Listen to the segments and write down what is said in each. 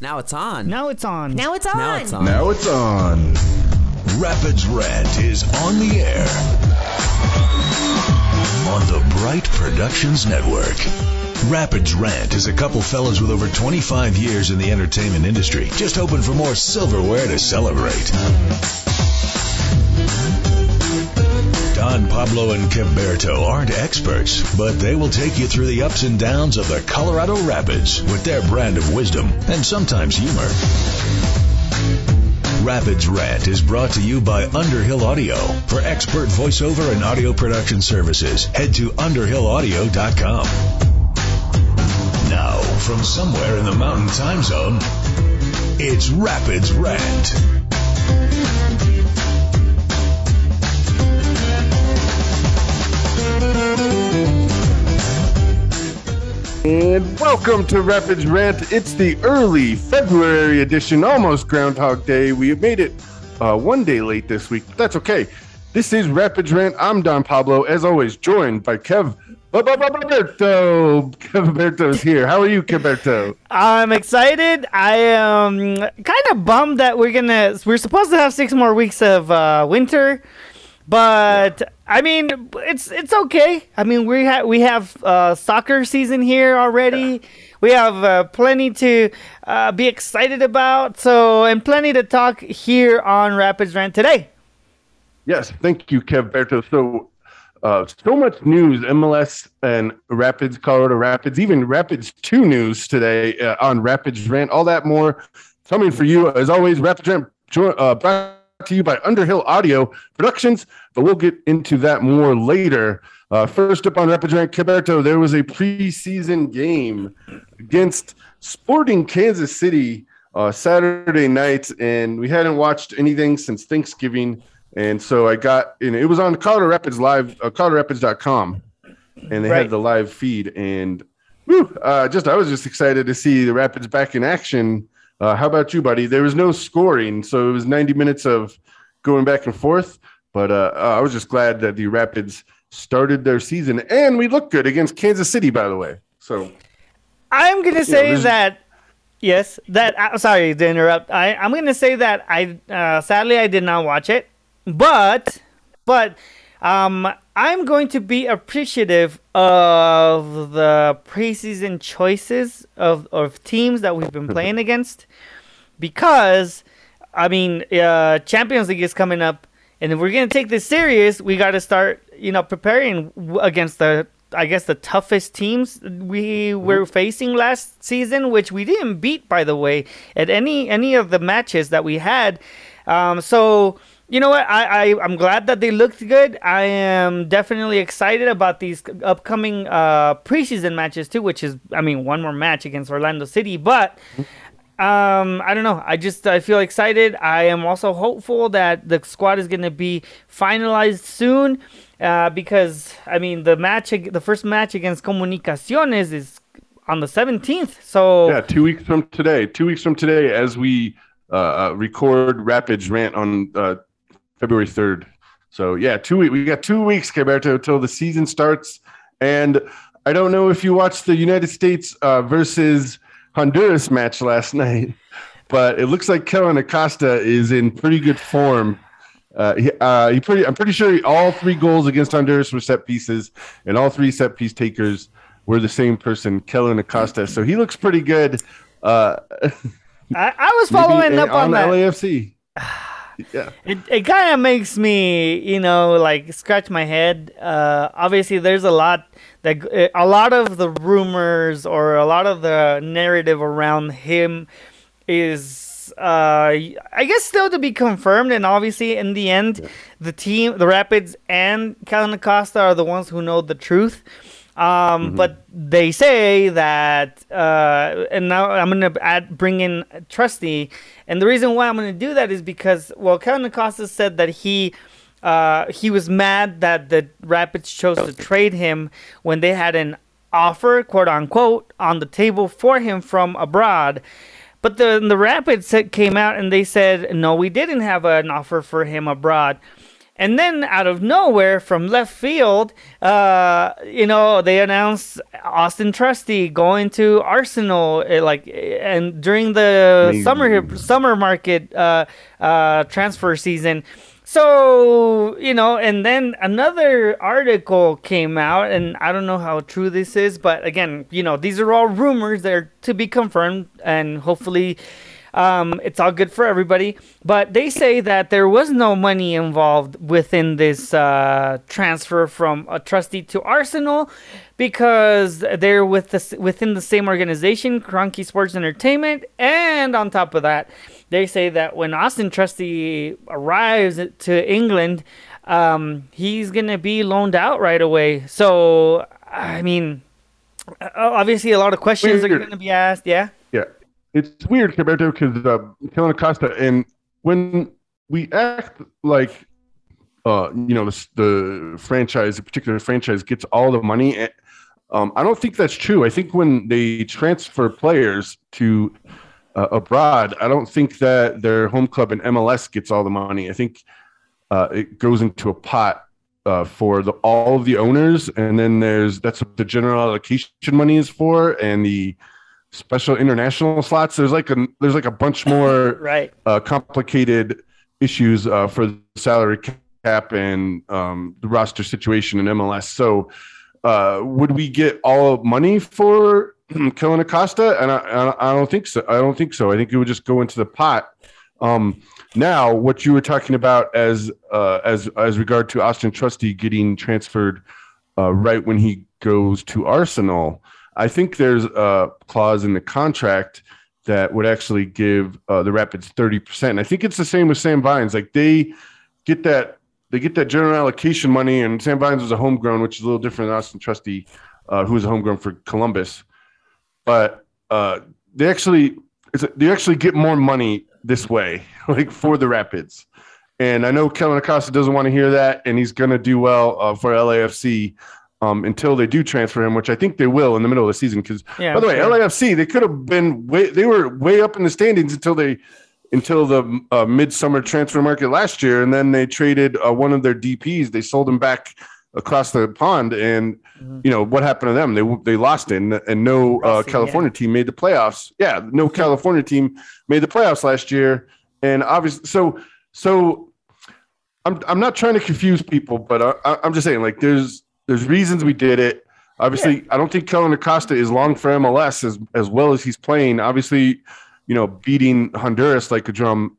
Now it's on. Now it's on. Now it's on. Now it's on. Now it's on. Rapids Rant is on the air on the Bright Productions Network. Rapids Rant is a couple fellas with over 25 years in the entertainment industry, just hoping for more silverware to celebrate. Don Pablo and Kevberto aren't experts, but they will take you through the ups and downs of the Colorado Rapids with their brand of wisdom and sometimes humor. Rapids Rant is brought to you by Underhill Audio. For expert voiceover and audio production services, head to underhillaudio.com. Now, from somewhere in the Mountain Time Zone, it's Rapids Rant. And welcome to Rapids Rant. It's the early February edition, almost Groundhog Day. We have made it uh, one day late this week, but that's okay. This is Rapids Rant. I'm Don Pablo, as always, joined by Kev Roberto. Kev Roberto is here. How are you, Kevberto? I'm excited. I am kind of bummed that we're gonna. We're supposed to have six more weeks of uh, winter, but I mean, it's it's okay. I mean, we have we have uh, soccer season here already. We have uh, plenty to uh, be excited about. So, and plenty to talk here on Rapids Rant today. Yes, thank you, Kevberto. So, uh, so much news, MLS and Rapids, Colorado Rapids, even Rapids 2 news today uh, on Rapids Rant. All that more coming for you. As always, Rapids Rant uh, brought to you by Underhill Audio Productions, but we'll get into that more later. Uh, first up on Rapids Rant, Kevberto, there was a preseason game against Sporting Kansas City uh, Saturday night, and we hadn't watched anything since Thanksgiving. And so I got, and it was on Colorado Rapids Live, uh, ColoradoRapids.com, and they Right. had the live feed. And whew, uh, just, I was just excited to see the Rapids back in action. Uh, how about you, buddy? There was no scoring, so it was 90 minutes of going back and forth. But uh, uh, I was just glad that the Rapids started their season, and we looked good against Kansas City, by the way. So I'm gonna say there's- that yes, that uh, sorry to interrupt. I I'm gonna say that I uh, sadly I did not watch it, but but um I'm going to be appreciative of the preseason choices of of teams that we've been playing against because I mean uh, Champions League is coming up, and if we're gonna take this serious, we got to start you know preparing against the I guess the toughest teams we were facing last season, which we didn't beat by the way at any any of the matches that we had. Um, so you know what? I, I I'm glad that they looked good. I am definitely excited about these upcoming uh, preseason matches too, which is I mean one more match against Orlando City, but. Um, I don't know. I just I feel excited. I am also hopeful that the squad is going to be finalized soon, uh, because I mean the match, the first match against Comunicaciones is on the 17th. So Yeah, two weeks from today. Two weeks from today, as we uh, uh, record Rapids Rant on uh, February third. So yeah, two weeks. We got two weeks, Kevberto, till the season starts. And I don't know if you watched the United States uh, versus Honduras match last night, but it looks like Kellyn Acosta is in pretty good form. Uh, he, uh, he pretty, I'm pretty sure he, all three goals against Honduras were set pieces, and all three set piece takers were the same person, Kellyn Acosta. So he looks pretty good. Uh, I, I was following up on, that. LAFC. yeah, It, it kind of makes me, you know, like scratch my head. Uh, obviously, there's a lot that a lot of the rumors or a lot of the narrative around him is, uh, I guess, still to be confirmed. And obviously, in the end, the team, the Rapids, and Kellyn Acosta are the ones who know the truth. Um, But they say that, uh, and now I'm gonna add bring in Trusty, and the reason why I'm gonna do that is because well, Kellyn Acosta said that he. Uh, he was mad that the Rapids chose to trade him when they had an offer, quote unquote, on the table for him from abroad. But the the Rapids came out and they said, no, we didn't have an offer for him abroad. And then out of nowhere, from left field, uh, you know, they announced Auston Trusty going to Arsenal, eh, like, eh, and during the Amazing. summer summer market uh, uh, transfer season. So, you know, and then another article came out, and I don't know how true this is, but again, you know, these are all rumors that are to be confirmed, and hopefully um, it's all good for everybody. But they say that there was no money involved within this uh, transfer from a Trusty to Arsenal because they're with the, within the same organization, Kroenke Sports Entertainment, and on top of that, they say that when Auston Trusty arrives to England, um, he's gonna be loaned out right away. So, I mean, obviously, a lot of questions are gonna be asked. Yeah. Yeah, it's weird, Roberto, because uh, Kellyn Acosta, and when we act like, uh, you know, the, the franchise, the particular franchise, gets all the money. eh, Um, I don't think that's true. I think when they transfer players to uh, abroad, I don't think that their home club in MLS gets all the money. I think uh, it goes into a pot uh, for the, all of the owners, and then there's that's what the general allocation money is for, and the special international slots. There's like a there's like a bunch more Right. uh, complicated issues uh, for the salary cap and um, the roster situation in MLS. So, uh, would we get all money for Kellyn Acosta? And I, I, don't think so. I don't think so. I think it would just go into the pot. Um, now, what you were talking about as uh, as as regard to Auston Trusty getting transferred uh, right when he goes to Arsenal, I think there's a clause in the contract that would actually give uh, the Rapids 30%. I think it's the same with Sam Vines. Like they get that they get that general allocation money, and Sam Vines was a homegrown, which is a little different than Auston Trusty, uh, who was a homegrown for Columbus. But uh, they actually a, they actually get more money this way, like for the Rapids. And I know Kellyn Acosta doesn't want to hear that, and he's going to do well uh, for LAFC um, until they do transfer him, which I think they will in the middle of the season. Because Yeah. by the way, sure. LAFC they could have been way they were way up in the standings until they until the uh, midsummer transfer market last year, and then they traded uh, one of their DPS. They sold him back across the pond, and Mhm. you know what happened to them? They they lost it, and, and no uh, California team made the playoffs. Yeah, no California team made the playoffs last year, and obviously, so so. I'm I'm not trying to confuse people, but I, I- I'm just saying like there's there's reasons we did it. Obviously, I don't think Kellyn Acosta is long for MLS as as well as he's playing. Obviously, you know, beating Honduras like a drum,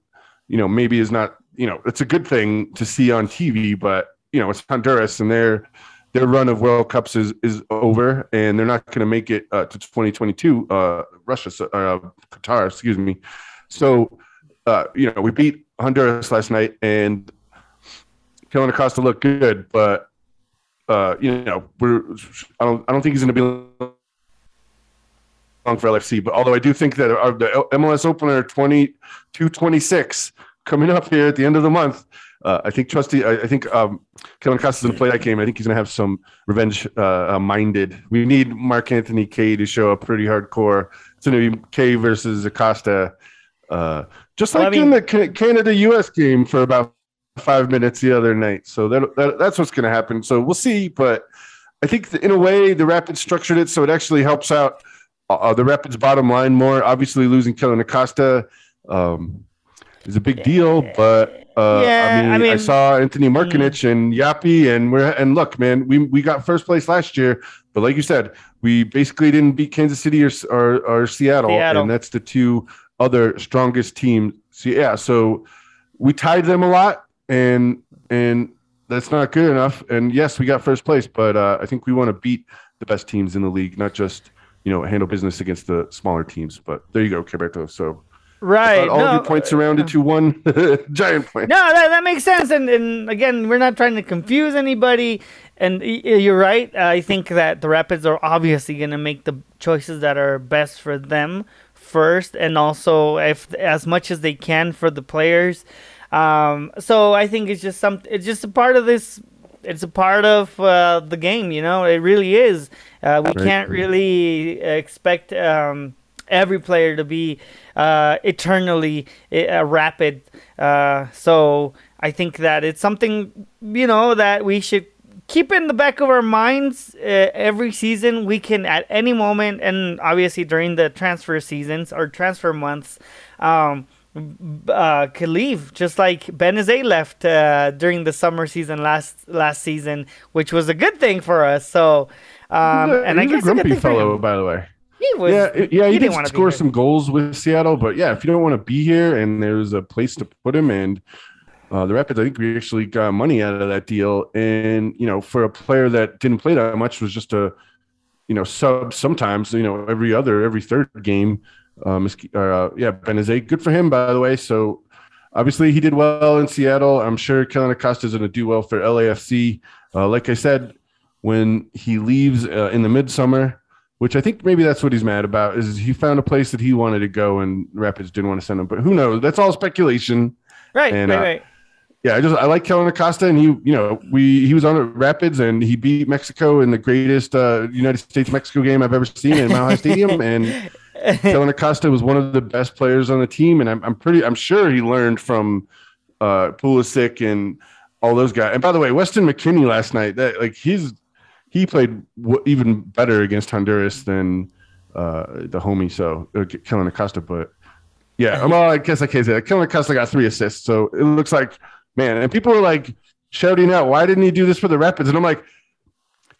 you know, maybe is not, you know, it's a good thing to see on TV, but you know, it's Honduras and their their run of World Cups is is over, and they're not going to make it uh, to 2022. Uh, Russia, uh, Qatar, excuse me. So, uh, you know, we beat Honduras last night, and Kellyn Acosta looked good, but uh, you know, we're I don't I don't think he's going to be long for LFC. But although I do think that uh, the MLS opener 22-26 coming up here at the end of the month, uh, I think Trusty, I, I think um, Kellyn Acosta's going to play that game. I think he's going to have some revenge uh, uh, minded. We need Mark-Anthony Kaye to show up pretty hardcore. It's going to be Kaye versus Acosta. Uh, just Well, I like in the Canada US game for about five minutes the other night. So that, that that's what's going to happen. So we'll see. But I think that in a way the Rapids structured it so it actually helps out uh, the Rapids bottom line more. Obviously, losing Kellyn Acosta um, is a big deal, but uh, Yeah, I, mean, I I saw Anthony Markanich and Yapi, and we're and look, man, we we got first place last year, but like you said, we basically didn't beat Kansas City or or, or Seattle, Seattle. and that's the two other strongest teams. So yeah, so we tied them a lot, and and that's not good enough. And yes, we got first place, but uh, I think we want to beat the best teams in the league, not just you know handle business against the smaller teams. But there you go, Roberto. So Right. all no, uh, of your points around to one giant point. No, that, that makes sense. And, and again, we're not trying to confuse anybody. And you're right. I think that the Rapids are obviously going to make the choices that are best for them first, and also if as much as they can for the players. Um, so I think it's just some. It's just a part of this. It's a part of uh, the game. You know, it really is. Uh, we can't really expect. Um, every player to be uh, eternally uh, rapid. Uh, so I think that it's something you know that we should keep in the back of our minds uh, every season. We can at any moment, and obviously during the transfer seasons or transfer months. Um, uh, could leave, just like Benezet left uh, during the summer season last last season, which was a good thing for us. So, um, a, and I guess a grumpy fellow, by the way. He was, yeah, yeah, he, he did score some goals with Seattle, but yeah, if you don't want to be here and there's a place to put him, and uh, the Rapids, I think we actually got money out of that deal, and you know, for a player that didn't play that much, was just a you know sub sometimes, you know, every other, every third game. Um, uh, yeah, Benezet, good for him, by the way. So obviously he did well in Seattle. I'm sure Kellyn Acosta is going to do well for LAFC. Uh, like I said, when he leaves uh, in the midsummer, which I think maybe that's what he's mad about, is he found a place that he wanted to go and Rapids didn't want to send him. But who knows? That's all speculation. Right, and, right, uh, right. Yeah, I just I like Kellyn Acosta, and he, you know, we he was on the Rapids and he beat Mexico in the greatest uh, United States Mexico game I've ever seen in Mile High Stadium, and Kellyn Acosta was one of the best players on the team, and I'm, I'm pretty I'm sure he learned from uh, Pulisic and all those guys. And by the way, Weston McKennie last night that like he's he played w- even better against Honduras than uh, the homie. So uh, Kellyn Acosta, but yeah, well, I guess I can't say that. Kellyn Acosta got three assists, so it looks like man. And people were like shouting out, "Why didn't he do this for the Rapids?" And I'm like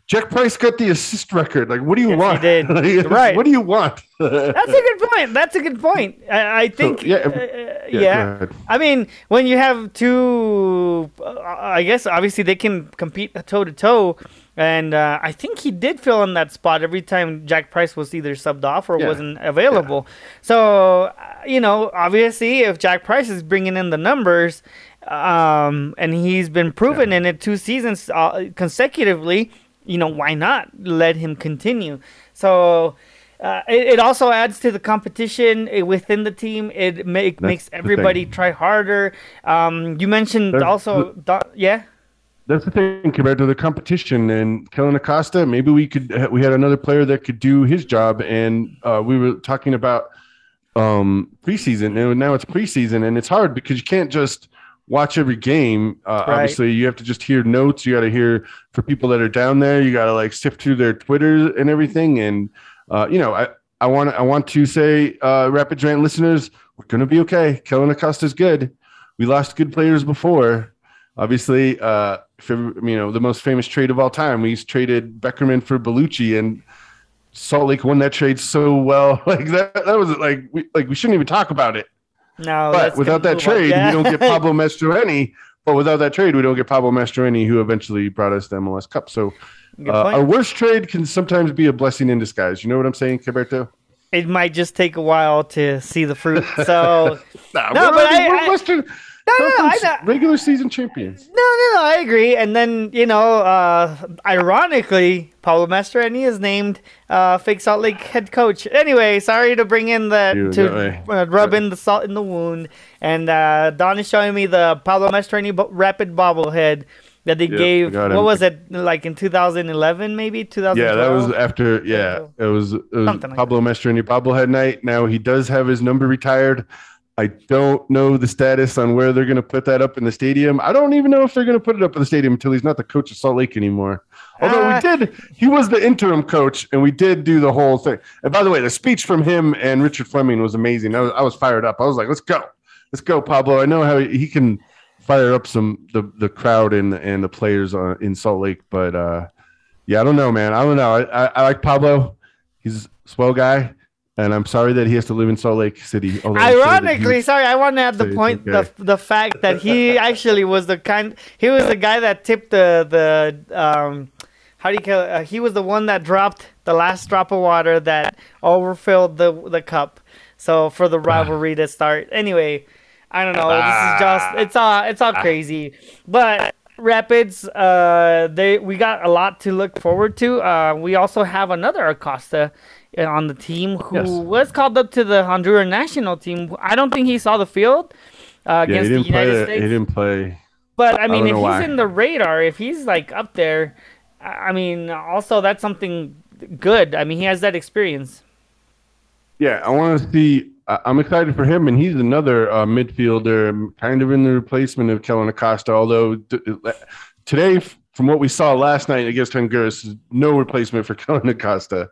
Jack Price got the assist record. Like, what do you yes, want? He did. right. What do you want? That's a good point. That's a good point. I, I think. So, yeah. Uh, yeah. yeah. I mean, when you have two, uh, I guess obviously they can compete toe to toe, and uh, I think he did fill in that spot every time Jack Price was either subbed off or yeah. wasn't available. Yeah. So uh, you know, obviously, if Jack Price is bringing in the numbers, um, and he's been proven in it two seasons uh, consecutively you know, why not let him continue? So uh, it, it, also adds to the competition eh, within the team. It make, makes everybody try harder. Um, you mentioned That's also, the, yeah. That's the thing compared to the competition and Kellyn Acosta. Maybe we could we had another player that could do his job, and uh, we were talking about um, preseason, and now it's preseason, and it's hard because you can't just watch every game. Uh, right. Obviously, you have to just hear notes. You got to hear for people that are down there. You got to like sift through their Twitter and everything. And uh, you know, I I want I want to say, uh, Rapid Rant listeners, we're gonna be okay. Kellyn Acosta's good. We lost good players before. Obviously, uh, if, you know the most famous trade of all time, we traded Beckerman for Ballouchy, and Salt Lake won that trade so well. Like that, that was like we like we shouldn't even talk about it. No, but without that trade, we don't get Pablo Mastroeni. But without that trade, we don't get Pablo Mastroeni, who eventually brought us the MLS Cup. So uh, a worst trade can sometimes be a blessing in disguise. You know what I'm saying, Kevberto? It might just take a while to see the fruit. So nah, no, but I, I, Western, no, no, no, I, regular season champions. No, no, no, I agree. And then you know, uh, ironically, Pablo Mastroeni is named uh, Fake Salt Lake head coach. Anyway, sorry to bring in the Dude, to uh, rub in the salt in the wound. And uh, Don is showing me the Pablo Mastroeni bo- rapid bobblehead that they yep, gave. What was it like in 2011, maybe 2012? Yeah, that was after. Yeah, it was, it was Pablo like Mastroeni bobblehead night. Now he does have his number retired. I don't know the status on where they're going to put that up in the stadium. I don't even know if they're going to put it up in the stadium until he's not the coach of Salt Lake anymore. Although uh, we did, he was the interim coach, and we did do the whole thing. And by the way, the speech from him and Richard Fleming was amazing. I was, I was fired up. I was like, "Let's go, let's go, Pablo." I know how he can fire up some the the crowd and and the players on, in Salt Lake, but uh, yeah, I don't know, man. I don't know. I, I, I like Pablo. He's a swell guy and I'm sorry that he has to live in Salt Lake City. Ironically, sure sorry, I want to add the point okay. the the fact that he actually was the kind he was the guy that tipped the the um how do you call it? Uh, he was the one that dropped the last drop of water that overfilled the the cup. So for the rivalry to start. Anyway, I don't know. This is just it's all it's all crazy. But Rapids, uh, they we got a lot to look forward to. Uh, we also have another Acosta on the team who yes. was called up to the Honduran national team. I don't think he saw the field uh, against the United play, States. He didn't play. But I mean, I if he's why. in the radar, if he's like up there, I mean, also that's something good. I mean, he has that experience. Yeah, I want to see. I'm excited for him, and he's another uh, midfielder, kind of in the replacement of Kellyn Acosta. Although t- today, from what we saw last night against Honduras, no replacement for Kellyn Acosta,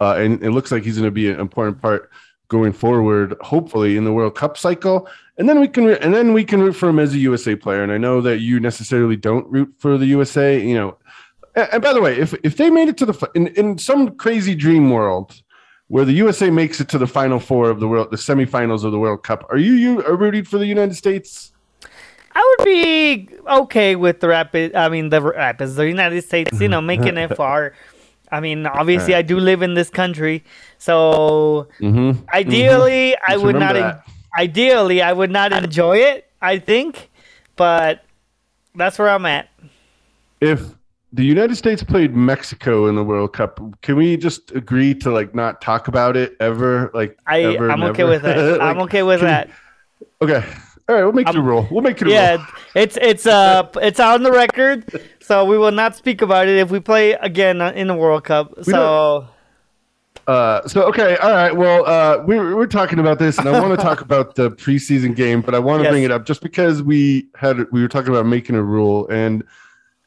uh, and it looks like he's going to be an important part going forward. Hopefully, in the World Cup cycle, and then we can re- and then we can root for him as a USA player. And I know that you necessarily don't root for the USA, you know. And, and by the way, if if they made it to the in in some crazy dream world where the USA makes it to the final four of the world, the semifinals of the World Cup. Are you you are rooting for the United States? I would be okay with the rapid. I mean, the rapids, the United States, you know, making it far. I mean, obviously, I do live in this country, so Mm-hmm. ideally, I would not. en- ideally, I would not enjoy it. I think, but that's where I'm at. If the United States played Mexico in the World Cup, can we just agree to like not talk about it ever? Like I ever, I'm okay with that. I'm okay with can that. Okay. All right, we'll make I'm- rule. We'll make a rule. Yeah, it's it's uh it's on the record, so we will not speak about it if we play again in the World Cup. So Uh, so okay, all right. Well, uh, we're we're talking about this, and I want to talk about the preseason game, but I want to Yes. bring it up just because we had we were talking about making a rule, and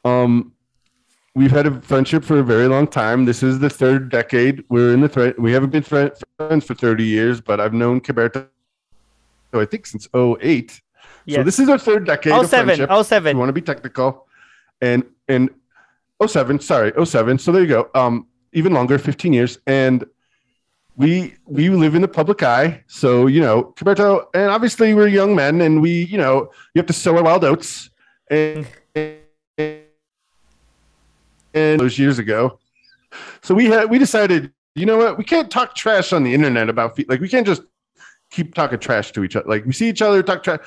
um, we've had a friendship for a very long time. This is the third decade. We're in the thread. We haven't been friends for thirty years, but I've known Kevberto, I think since 08. So this is our third decade. oh of seven, friendship. Oh if you want to be technical. And and 07 sorry 07 so there you go. Um even longer 15 years. And we we live in the public eye. So you know Kevberto, and obviously we're young men and we you know you have to sow our wild oats. And and those years ago. So we had we decided you know what? We can't talk trash on the internet about fe- like we can't just keep talking trash to each other like we see each other talk trash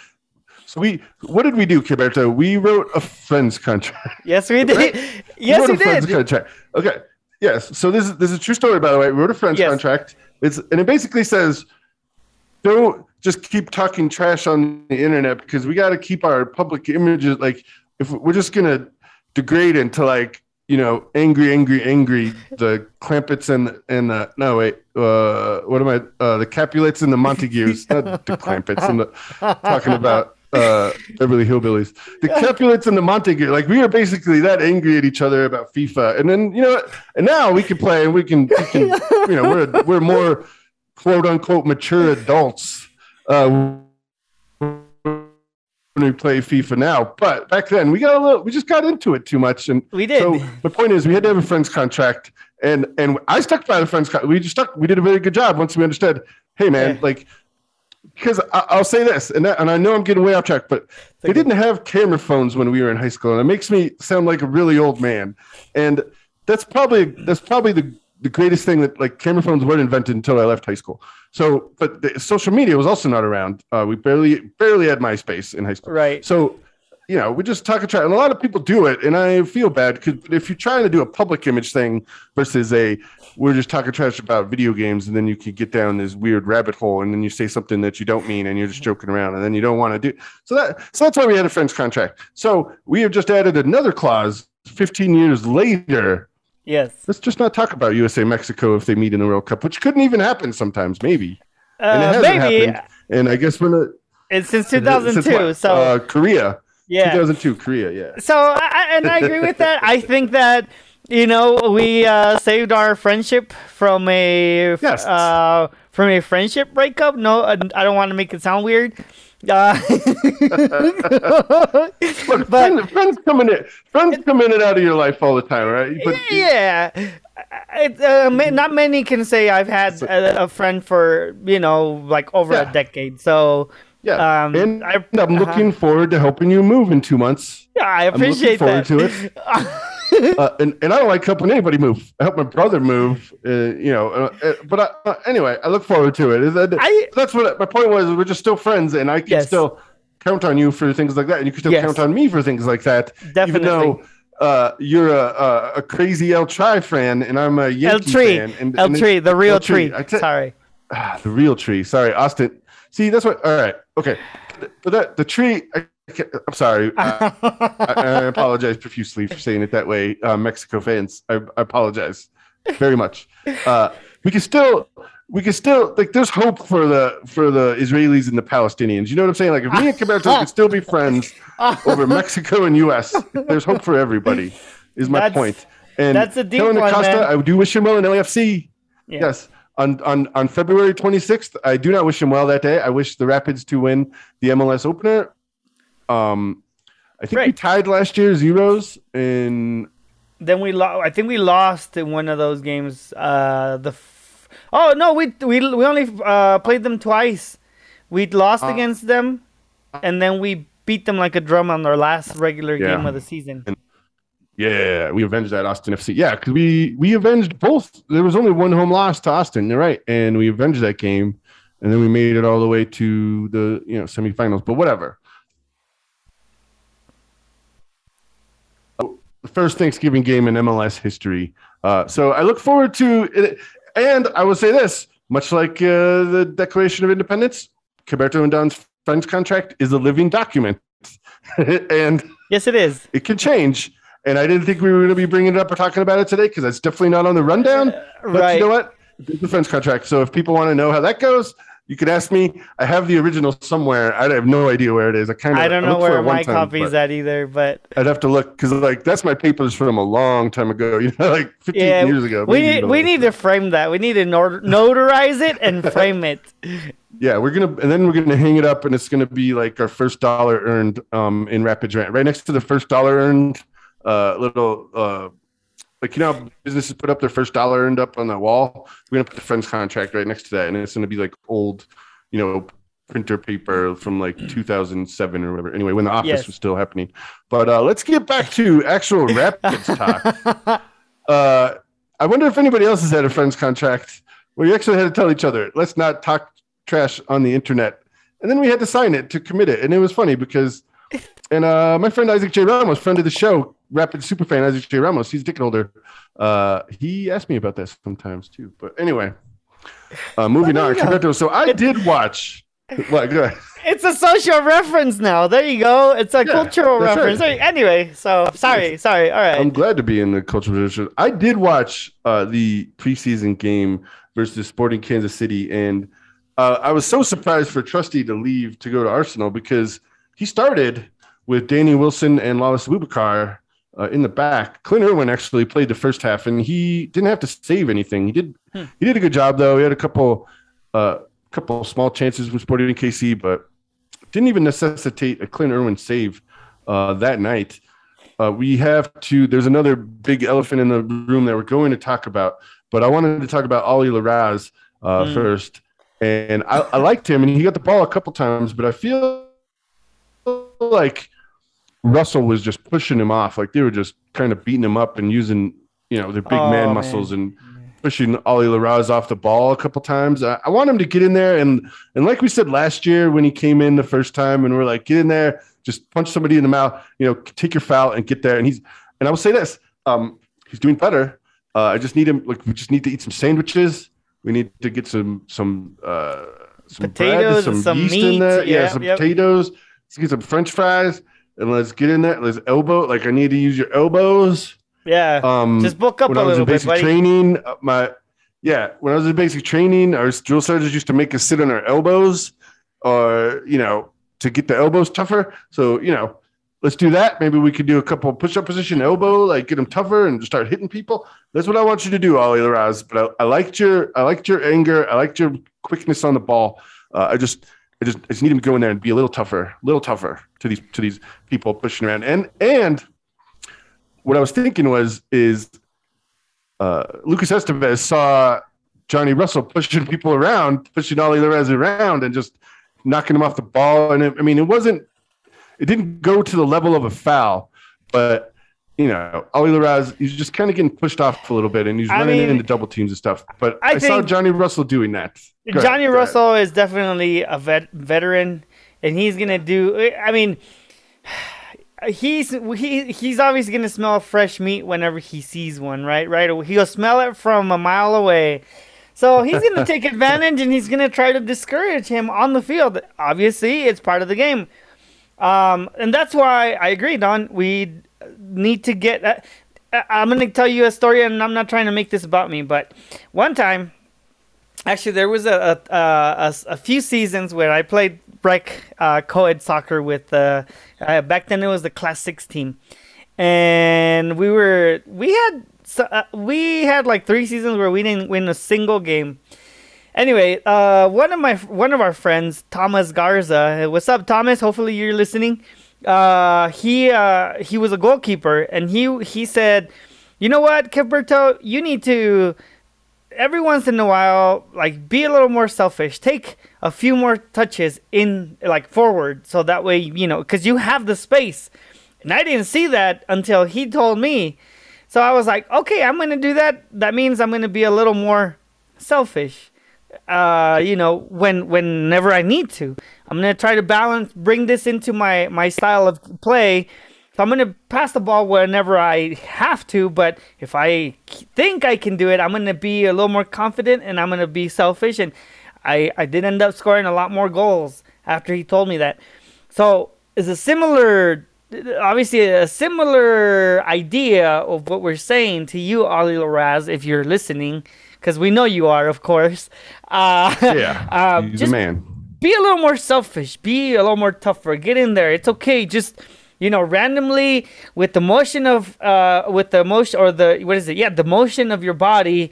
so we what did we do Kevberto? we wrote a friends contract Yes, we did. Right? Yes, wrote we a friends did. contract. Okay. Yes. So this is this is a true story, by the way. We wrote a friends Yes. contract. It's and it basically says, don't just keep talking trash on the internet because we got to keep our public images. Like, if we're just gonna degrade into like you know angry, angry, angry, the Clampetts and the, and the no wait, uh, what am I? Uh, the Capulets and the Montagues, not the Clampetts. I'm talking about uh, Beverly Hillbillies. The Capulets and the Montague, like we were basically that angry at each other about FIFA, and then you know, and now we can play, and we can, we can you know, we're we're more quote unquote mature adults uh, when we play FIFA now. But back then, we got a little, we just got into it too much, and We did. So the point is, we had to have a friends contract, and and I stuck by the friends. Con- we just stuck. We did a very good job once we understood. Hey, man, Yeah. like because I, I'll say this, and that, and I know I'm getting way off track, but they didn't have camera phones when we were in high school, and it makes me sound like a really old man. And that's probably that's probably the the greatest thing that like camera phones weren't invented until I left high school. So, but the, social media was also not around. Uh, we barely barely had MySpace in high school. Right. So, you know, we just talk a trash, and a lot of people do it, and I feel bad because if you're trying to do a public image thing versus a we're just talking trash about video games, and then you could get down this weird rabbit hole, and then you say something that you don't mean, and you're just joking around, and then you don't want to do. So that so that's why we had a friends contract. So we have just added another clause. 15 years later, Yes. let's just not talk about USA Mexico if they meet in the World Cup, which couldn't even happen sometimes, maybe. And it Uh, hasn't maybe happened. And I guess when it, it's since since 2002. what? so uh, Korea, yeah. 2002, Korea, yeah. So I, and I agree with that. I think that you know we uh, saved our friendship from a Yes. uh, from a friendship breakup. No, I don't want to make it sound weird. Uh, Look, but friends, friends coming in, friends come in and out of your life all the time, right? But yeah, it, uh, not many can say I've had a, a friend for you know like over Yeah. a decade. So yeah, um, and I- I'm uh-huh. looking forward to helping you move in two months. yeah, I I'm looking appreciate forward that. to it. uh, and, and I don't like helping anybody move. I help my brother move, uh, you know. Uh, uh, but I, uh, anyway, I look forward to it. Is that- I- that's what my point was. We're just still friends, and I can Yes. still count on you for things like that, and you can still Yes. count on me for things like that. Definitely. Even though uh, you're a, a, crazy El Tri fan, and I'm a El tree, fan. And, El and tree, the real El Tree. tree. Te- Sorry. Ah, the real tree. Sorry, Austin. See, that's what. All right, okay. But that the tree. I, am sorry. Uh, I, I apologize profusely for saying it that way, uh, Mexico fans. I, I apologize very much. Uh, we can still we can still like there's hope for the for the Israelis and the Palestinians. You know what I'm saying? Like if me and Kevberto can still be friends over Mexico and US, there's hope for everybody. Is my That's- point. And that's a deep Kellyn one, Acosta, man. I do wish him well in LAFC. Yeah. Yes. On, on on February 26th, I do not wish him well that day. I wish the Rapids to win the MLS opener. Um, I think we tied last year zeros in Then we lo- I think we lost in one of those games. Uh, the f- oh no, we we we only uh, played them twice. We lost Uh. against them, and then we beat them like a drum on their last regular Yeah. game of the season. Yeah, we avenged that Austin FC. Yeah, because we we avenged both. There was only one home loss to Austin. You're right, and we avenged that game, and then we made it all the way to the you know semifinals. But whatever. The first Thanksgiving game in MLS history. Uh, so I look forward to it. And I will say this: much like uh, the Declaration of Independence, Kevberto and Don's friends contract is a living document, and Yes, it is. it can change. And I didn't think we were going to be bringing it up or talking about it today because that's definitely not on the rundown. But right. you know what? It's a friends contract. So if people want to know how that goes, you could ask me. I have the original somewhere. I have no idea where it is. I kind of I don't know where my time, copy's but at either, but I'd have to look because like that's my papers from a long time ago. You know, like 15 yeah, years ago. we need, we need to frame that. We need to not- notarize it and frame it. Yeah, we're gonna and then we're gonna hang it up, and it's gonna be like our first dollar earned um in Rapid Rant, right next to the first dollar earned uh little uh like you know businesses put up their first dollar earned up on that wall. We're gonna put the friends contract right next to that, and it's gonna be like old, you know, printer paper from like 2007 or whatever. Anyway, when the office Yes. was still happening. But uh let's get back to actual Rapids talk. Uh, I wonder if anybody else has had a friends contract where you actually had to tell each other, let's not talk trash on the internet. And then we had to sign it to commit it. And it was funny because, and uh, my friend Isaac J. Ramos, friend of the show, Rapid Superfan Isaac J. Ramos, he's a ticket holder. Uh, he asked me about this sometimes too. But anyway, uh, moving on. So I did watch. What? Go ahead. It's a social reference now. There you go. It's a Yeah, cultural reference. right. Anyway, so sorry, sorry. All right. I'm glad to be in the cultural tradition. I did watch uh, the preseason game versus Sporting Kansas City, and uh, I was so surprised for Trusty to leave to go to Arsenal because he started with Danny Wilson and Lalas Abubakar uh, in the back. Clint Irwin actually played the first half, and he didn't have to save anything. He did. Hmm. He did a good job though. He had a couple, uh, couple small chances with Sporting KC, but didn't even necessitate a Clint Irwin save uh, that night. Uh, we have to. There's another big elephant in the room that we're going to talk about, but I wanted to talk about Ollie Larraz uh, Mm. first. And I, I liked him, and he got the ball a couple times, but I feel like Russell was just pushing him off. Like they were just kind of beating him up and using, you know, their big Oh, man man. muscles and pushing Ollie Larraz off the ball a couple times. I, I want him to get in there and and like we said last year when he came in the first time, and we're like, get in there, just punch somebody in the mouth, you know, take your foul and get there. And he's and I will say this, um, he's doing better. Uh, I just need him. Like we just need to eat some sandwiches. We need to get some some uh, some Potatoes bread, and some, some yeast meat. in there. Yeah, Yep, some yep. potatoes. Let's get some French fries and let's get in there. Let's elbow. Like I need to use your elbows. yeah. Um, Just book up when a I was little in basic buddy. training, uh, my yeah, when I was in basic training, our drill sergeants used to make us sit on our elbows, or you know, to get the elbows tougher. So you know, let's do that. Maybe we could do a couple push-up position elbow, like get them tougher and start hitting people. That's what I want you to do, Ollie Larraz. But I, I liked your, I liked your anger, I liked your quickness on the ball. Uh, I just, I just, I just need him to go in there and be a little tougher, a little tougher to these to these people pushing around. And and what I was thinking was is uh, Lucas Esteves saw Johnny Russell pushing people around, pushing Ollie Larraz around, and just knocking him off the ball. And it, I mean, it wasn't, it didn't go to the level of a foul, but you know, Ollie Larraz, he's just kind of getting pushed off a little bit, and he's I running mean, into double teams and stuff. But I I, saw Johnny Russell doing that. Go Johnny ahead. Russell is definitely a vet, veteran, and he's gonna do. I mean, he's he he's obviously gonna smell fresh meat whenever he sees one. Right, right. He'll smell it from a mile away. So he's gonna take advantage, and he's gonna try to discourage him on the field. Obviously, it's part of the game, um, and that's why I agree, Don. We need to get. Uh, I- I'm gonna tell you a story, and I'm not trying to make this about me, but one time actually there was a a, a, a few seasons where I played rec uh, co-ed soccer with uh, uh, back then it was the class six team, and we were we had uh, we had like three seasons where we didn't win a single game. Anyway, uh, one of my one of our friends, Thomas Garza. What's up, Thomas? Hopefully you're listening. Uh, he uh, he was a goalkeeper, and he he said, "You know what, Kevberto, you need to every once in a while, like be a little more selfish. Take a few more touches in like forward, so that way you know, because you have the space." And I didn't see that until he told me. So I was like, okay, I'm gonna do that. That means I'm gonna be a little more selfish. Uh, you know, when whenever I need to, I'm gonna try to balance, bring this into my my style of play. So I'm gonna pass the ball whenever I have to, but if I think I can do it, I'm gonna be a little more confident and I'm gonna be selfish. And I I did end up scoring a lot more goals after he told me that. So it's a similar obviously a similar idea of what we're saying to you, Ollie Larraz, if you're listening, because we know you are, of course. Uh, yeah, uh, he's just man. Be a little more selfish. Be a little more tougher. Get in there. It's okay. Just you know, randomly with the motion of uh, with the motion or the what is it? Yeah, the motion of your body.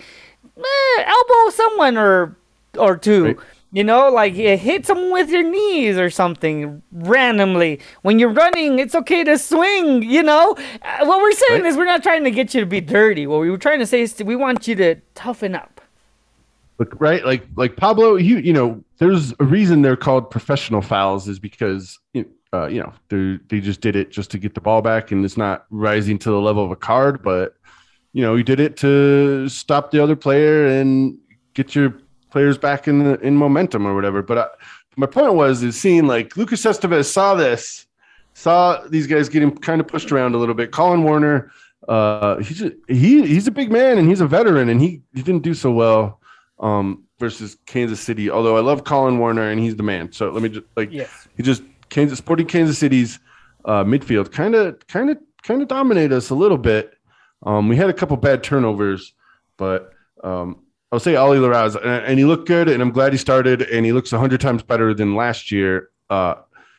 Eh, elbow someone or or two. Right you know, like you hit someone with your knees or something randomly. When you're running, it's okay to swing, you know? Uh, what we're saying right. is we're not trying to get you to be dirty. What we were trying to say is we want you to toughen up. Look, right? Like like Pablo, you you know, there's a reason they're called professional fouls is because uh, you know, they they just did it just to get the ball back and it's not rising to the level of a card, but you know, you did it to stop the other player and get your players back in the, in momentum or whatever. But I, my point was is seeing like Lucas Esteves saw this, saw these guys getting kind of pushed around a little bit. Collen Warner, uh, he's a, he he's a big man and he's a veteran and he he didn't do so well um, versus Kansas City. Although I love Collen Warner and he's the man. So let me just like yes. he just Kansas Sporting Kansas City's uh, midfield kind of kind of kind of dominated us a little bit. Um, we had a couple bad turnovers, but um, I'll say Ollie Larraz, and he looked good, and I'm glad he started, and he looks hundred times better than last year. Uh,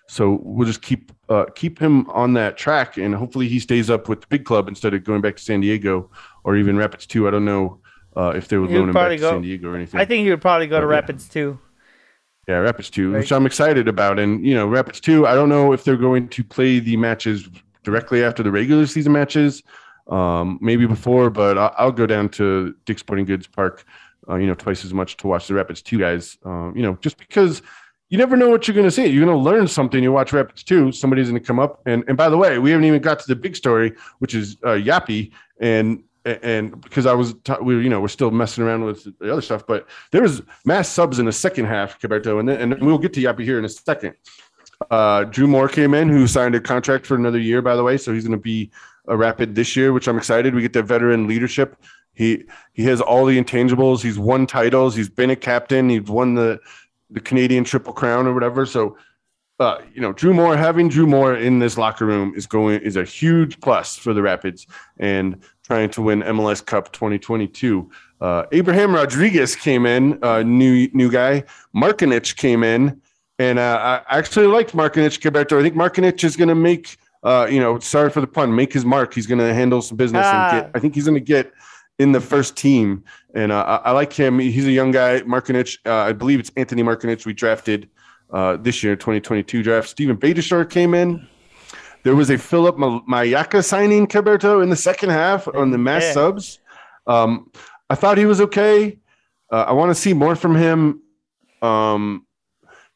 so we'll just keep uh, keep him on that track, and hopefully he stays up with the big club instead of going back to San Diego or even Rapids two. I don't know uh, if they would he loan would him back go, to San Diego or anything. I think he would probably go to Rapids two. Yeah, Rapids two, right. which I'm excited about, and you know Rapids two. I don't know if they're going to play the matches directly after the regular season matches um, maybe before, but I'll, I'll, go down to Dick's Sporting Goods Park, uh, you know, twice as much to watch the Rapids two guys. Uh, you know, just because you never know what you're going to see. You're going to learn something. You watch Rapids two, somebody's going to come up, and and by the way, we haven't even got to the big story, which is uh, Yapi, and and because I was, t- we, you know, we're still messing around with the other stuff, but there was mass subs in the second half, Kevberto, and and we'll get to Yapi here in a second. Uh, Drew Moor came in, who signed a contract for another year, by the way. So he's going to be a Rapid this year, which I'm excited. We get the veteran leadership. He he has all the intangibles. He's won titles. He's been a captain. He's won the the Canadian Triple Crown or whatever. So, uh, you know, Drew Moor having Drew Moor in this locker room is going is a huge plus for the Rapids and trying to win MLS Cup 2022. Uh, Abraham Rodriguez came in, uh, new new guy. Markanich came in, and uh, I actually liked Markanich Kevberto. I think Markanich is going to make uh, you know, sorry for the pun, make his mark. He's going to handle some business ah. and get. I think he's going to get in the first team, and uh, I, I, like him. He's a young guy, Markanich. Uh, I believe it's Anthony Markanich. We drafted uh, this year, 2022 draft. Steven Beitashour came in. There was a Philip Mayaka signing, Kevberto, in the second half on the mass yeah. subs. Um, I thought he was okay. Uh, I want to see more from him. Um,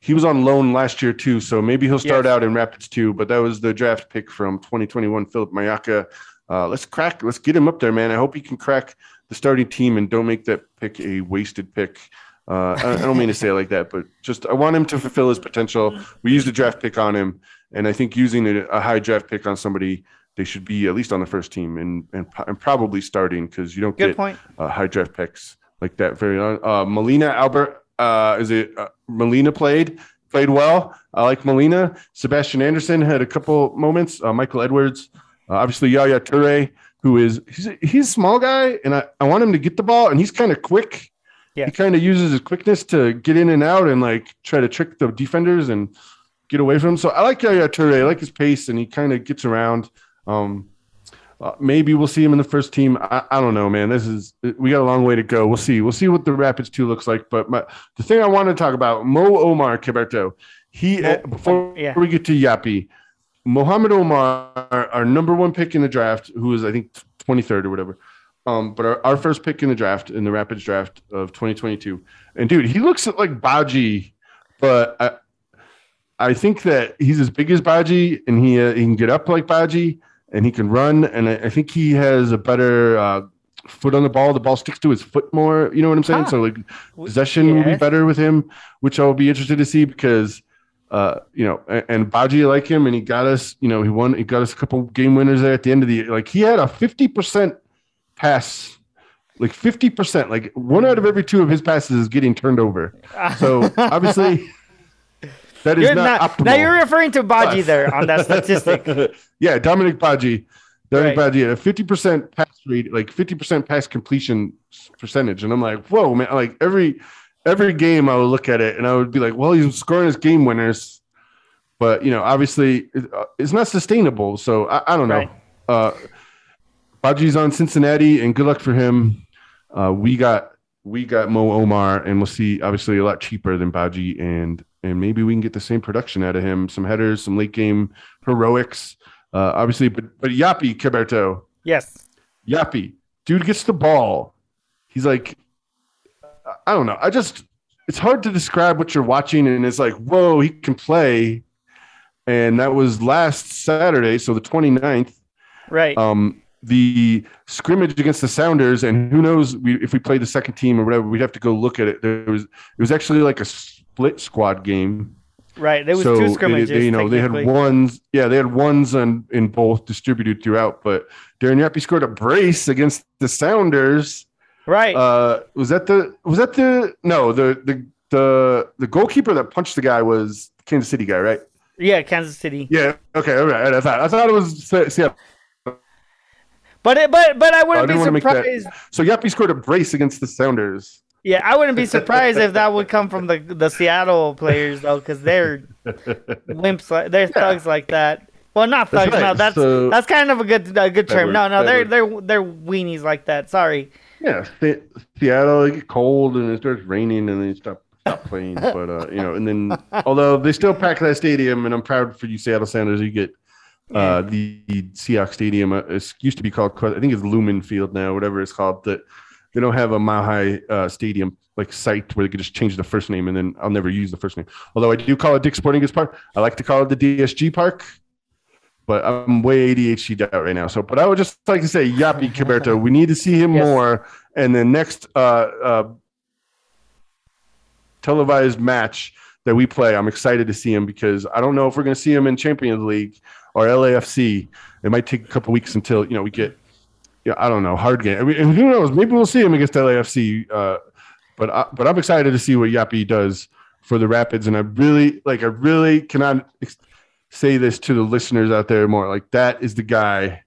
he was on loan last year too, so maybe he'll start yes. out in Rapids too. But that was the draft pick from 2021, Philip Mayaka. Uh, let's crack, let's get him up there, man. I hope he can crack the starting team and don't make that pick a wasted pick. Uh, I, I, don't mean to say it like that, but just I want him to fulfill his potential. We used a draft pick on him, and I think using a, a high draft pick on somebody, they should be at least on the first team and and, and probably starting because you don't Good get point. Uh, high draft picks like that very long. Uh, Melina Albert uh, is it uh, Molina played played well. I like Molina. Sebastian Anderson had a couple moments. Uh, Michael Edwards, uh, obviously Yaya Toure, who is he's a, he's a small guy, and I, I want him to get the ball, and he's kind of quick. Yeah. He kind of uses his quickness to get in and out and like try to trick the defenders and get away from him. So I like Yaya Toure. I like his pace and he kind of gets around. Um, uh, maybe we'll see him in the first team. I, I don't know, man. This is we got a long way to go. We'll see. We'll see what the Rapids two looks like. But my, the thing I want to talk about, Mo Omar Kevberto. He uh, before yeah. we get to Yapi, Mohamed Omar, our, our number one pick in the draft, who is I think twenty third or whatever. Um, but our, our first pick in the draft in the Rapids draft of 2022, and dude, he looks like Badji, but I, I think that he's as big as Badji, and he uh, he can get up like Badji, and he can run, and I, I think he has a better uh, foot on the ball. The ball sticks to his foot more. You know what I'm saying? So like possession will be better with him, which I'll be interested to see because uh, you know, and, and Badji like him, and he got us, you know, he won, he got us a couple game winners there at the end of the year. Like he had a 50% pass, like 50%, like one out of every two of his passes is getting turned over. So obviously, that is You're not, not, optimal. now you're referring to Badji there on that statistic. yeah, Dominique Badji. Dominic Right. Badji had a 50% pass rate, like 50% pass completion percentage. And I'm like, whoa, man. Like every every game I would look at it and I would be like, well, he's scoring his game winners. But you know, obviously uh, it's not sustainable. So I, I don't know. Right. Uh Badji's on Cincinnati and good luck for him. Uh we got we got Mo Omar and we'll see obviously a lot cheaper than Badji and and maybe we can get the same production out of him, some headers, some late game heroics. Uh, obviously, but but Yapi Kevberto, Yes. Yapi, dude gets the ball. He's like, I don't know. I just it's hard to describe what you're watching, and it's like, whoa, he can play. And that was last Saturday, so the 29th. Right. Um, the scrimmage against the Sounders, and who knows we, if we played the second team or whatever, we'd have to go look at it. There was it was actually like a split squad game. right. There was so two scrimmages. They, you know, they had ones. Yeah, they had ones on in both distributed throughout. But Darren Yapi scored a brace against the Sounders. Right. Uh, was that the? Was that the? No, the the the the goalkeeper that punched the guy was Kansas City guy, right? yeah, Kansas City. Yeah. Okay. All right. I thought I thought it was Seattle. But it, but but I wouldn't I be surprised. So Yapi scored a brace against the Sounders. Yeah, I wouldn't be surprised if that would come from the the Seattle players though, because they're wimps. Like, they're thugs like that. Well, not That's thugs. right, No, that's so- that's kind of a good a good term. word, No, no, they're word. they're they're weenies like that. Sorry. Yeah, Se- Seattle it get cold and it starts raining and they stop stop playing. but uh, you know, and then although they still pack that stadium, and I'm proud for you, Seattle Sounders. You get uh, the, the Seahawks Stadium. Uh, it used to be called, I think it's Lumen Field now, whatever it's called. That they don't have a Mile High uh, Stadium like site where they could just change the first name, and then I'll never use the first name. Although I do call it Dick Sporting Goods Park. I like to call it the DSG Park. But I'm way ADHD out right now. So, but I would just like to say, Yapi Kevberto, we need to see him Yes. more. And the next uh, uh, televised match that we play, I'm excited to see him because I don't know if we're going to see him in Champions League or LAFC. It might take a couple weeks until you know we get. Yeah, I don't know. Hard game. I mean, and who knows? Maybe we'll see him against LAFC. Uh, but I, but I'm excited to see what Yapi does for the Rapids, and I really like. I really cannot ex- say this to the listeners out there more. Like that is the guy.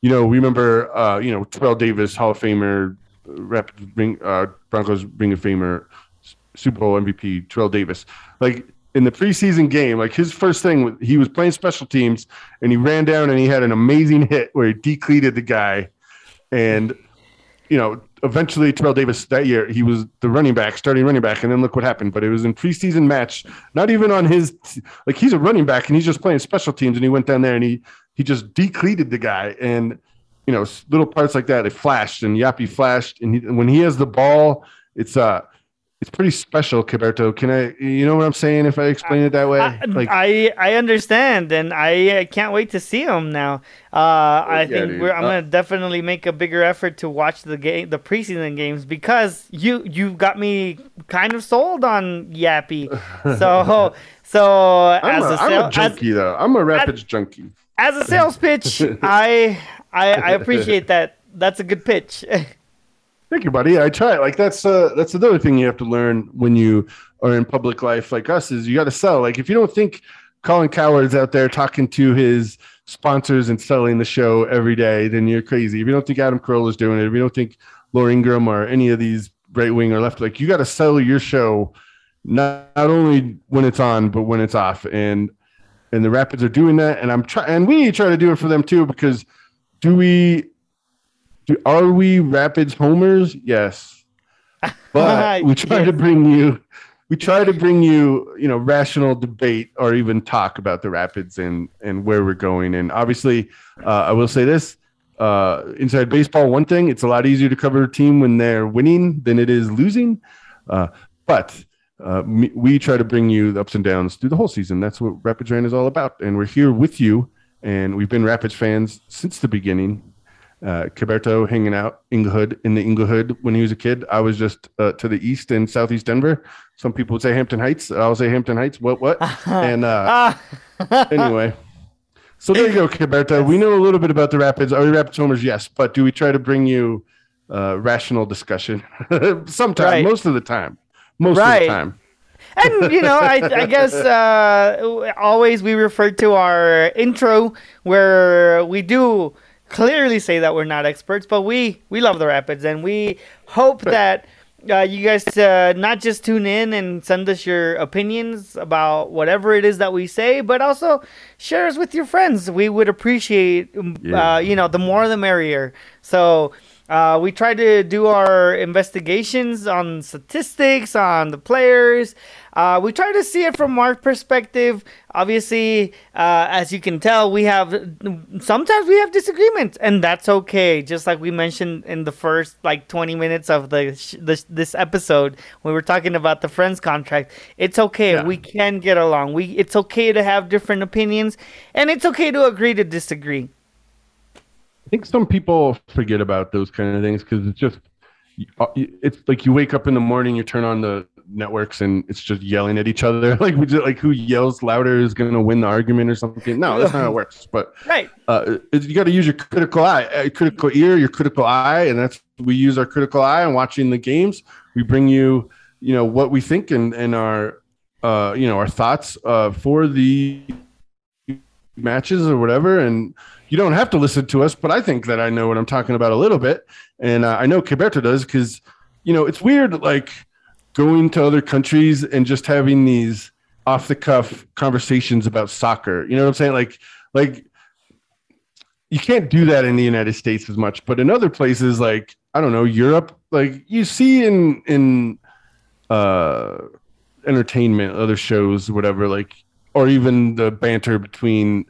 You know, We remember, uh, you know, Terrell Davis, Hall of Famer, Rapids ring, uh, Broncos Ring of Famer, Super Bowl MVP, Terrell Davis. Like in the preseason game, like his first thing, he was playing special teams, and he ran down and he had an amazing hit where he decleated the guy, and you know, eventually Terrell Davis that year he was the running back, starting running back, and then look what happened. But it was in preseason match, not even on his like he's a running back and he's just playing special teams, and he went down there and he he just decleated the guy, and you know, little parts like that, it flashed and Yapi flashed, and, he, when he has the ball, it's uh. It's pretty special, Kevberto. Can I, you know what I'm saying? If I explain it that way, I, like I I understand, and I uh, can't wait to see him now. Uh, I Yeah, think we're, I'm Uh, gonna definitely make a bigger effort to watch the game, the preseason games, because you you got me kind of sold on Yapi. So so I'm, as a, a, I'm sale- a as, junkie though. I'm a Rapids junkie. as a sales pitch, I, I I appreciate that. That's a good pitch. Thank you, buddy. I try. Like that's uh that's another thing you have to learn when you are in public life like us is you got to sell. Like if you don't think Colin Cowherd's out there talking to his sponsors and selling the show every day, then you're crazy. If you don't think Adam Carolla is doing it, if you don't think Laura Ingraham or any of these right wing or left. Like you got to sell your show not, not only when it's on, but when it's off. And and the Rapids are doing that. And I'm trying, and we need to try to do it for them too. Because do we? Do, are we Rapids homers? Yes, but we try to bring you. We try to bring you, you know, rational debate or even talk about the Rapids and and where we're going. And obviously, uh, I will say this: uh, inside baseball, one thing, it's a lot easier to cover a team when they're winning than it is losing. Uh, but uh, we try to bring you the ups and downs through the whole season. That's what Rapids Rant is all about. And we're here with you. And we've been Rapids fans since the beginning. Uh, Kevberto hanging out Englewood in the Englewood when he was a kid. I was just uh, to the east in southeast Denver. Some people would say Hampton Heights. I'll say Hampton Heights. What, what? and uh, anyway. So there you go, Kevberto. We know a little bit about the Rapids. Are we Rapids homers? Yes. But do we try to bring you uh, rational discussion? Sometimes, right. most of the time. Most right. of the time. and you know, I, I guess uh, always we refer to our intro where we do clearly say that we're not experts, but we we love the Rapids and we hope that uh, you guys uh, not just tune in and send us your opinions about whatever it is that we say, but also share us with your friends. We would appreciate, um, yeah. uh, you know, the more the merrier. So uh, we try to do our investigations on statistics, on the players. Uh, we try to see it from our perspective. Obviously, uh, as you can tell, we have sometimes we have disagreements, and that's okay. Just like we mentioned in the first like 20 minutes of the, this this episode, when we were talking about the friends contract, it's okay. Yeah. We can get along. We it's okay to have different opinions, and it's okay to agree to disagree. I think some people forget about those kind of things because it's just uh, it's like you wake up in the morning, you turn on the networks, and it's just yelling at each other. Like we just like who yells louder is going to win the argument or something. No, that's not how it works. But right, uh, you got to use your critical eye, uh, critical ear, your critical eye, and that's we use our critical eye and watching the games. We bring you, you know, what we think and and our, uh, you know, our thoughts uh, for the matches or whatever, and you don't have to listen to us, but I think that I know what I'm talking about a little bit, and uh, I know Kevberto does because you know it's weird like going to other countries and just having these off the cuff conversations about soccer. You know what I'm saying? Like like you can't do that in the United States as much, but in other places like I don't know Europe, like you see in in uh entertainment, other shows, whatever, like or even the banter between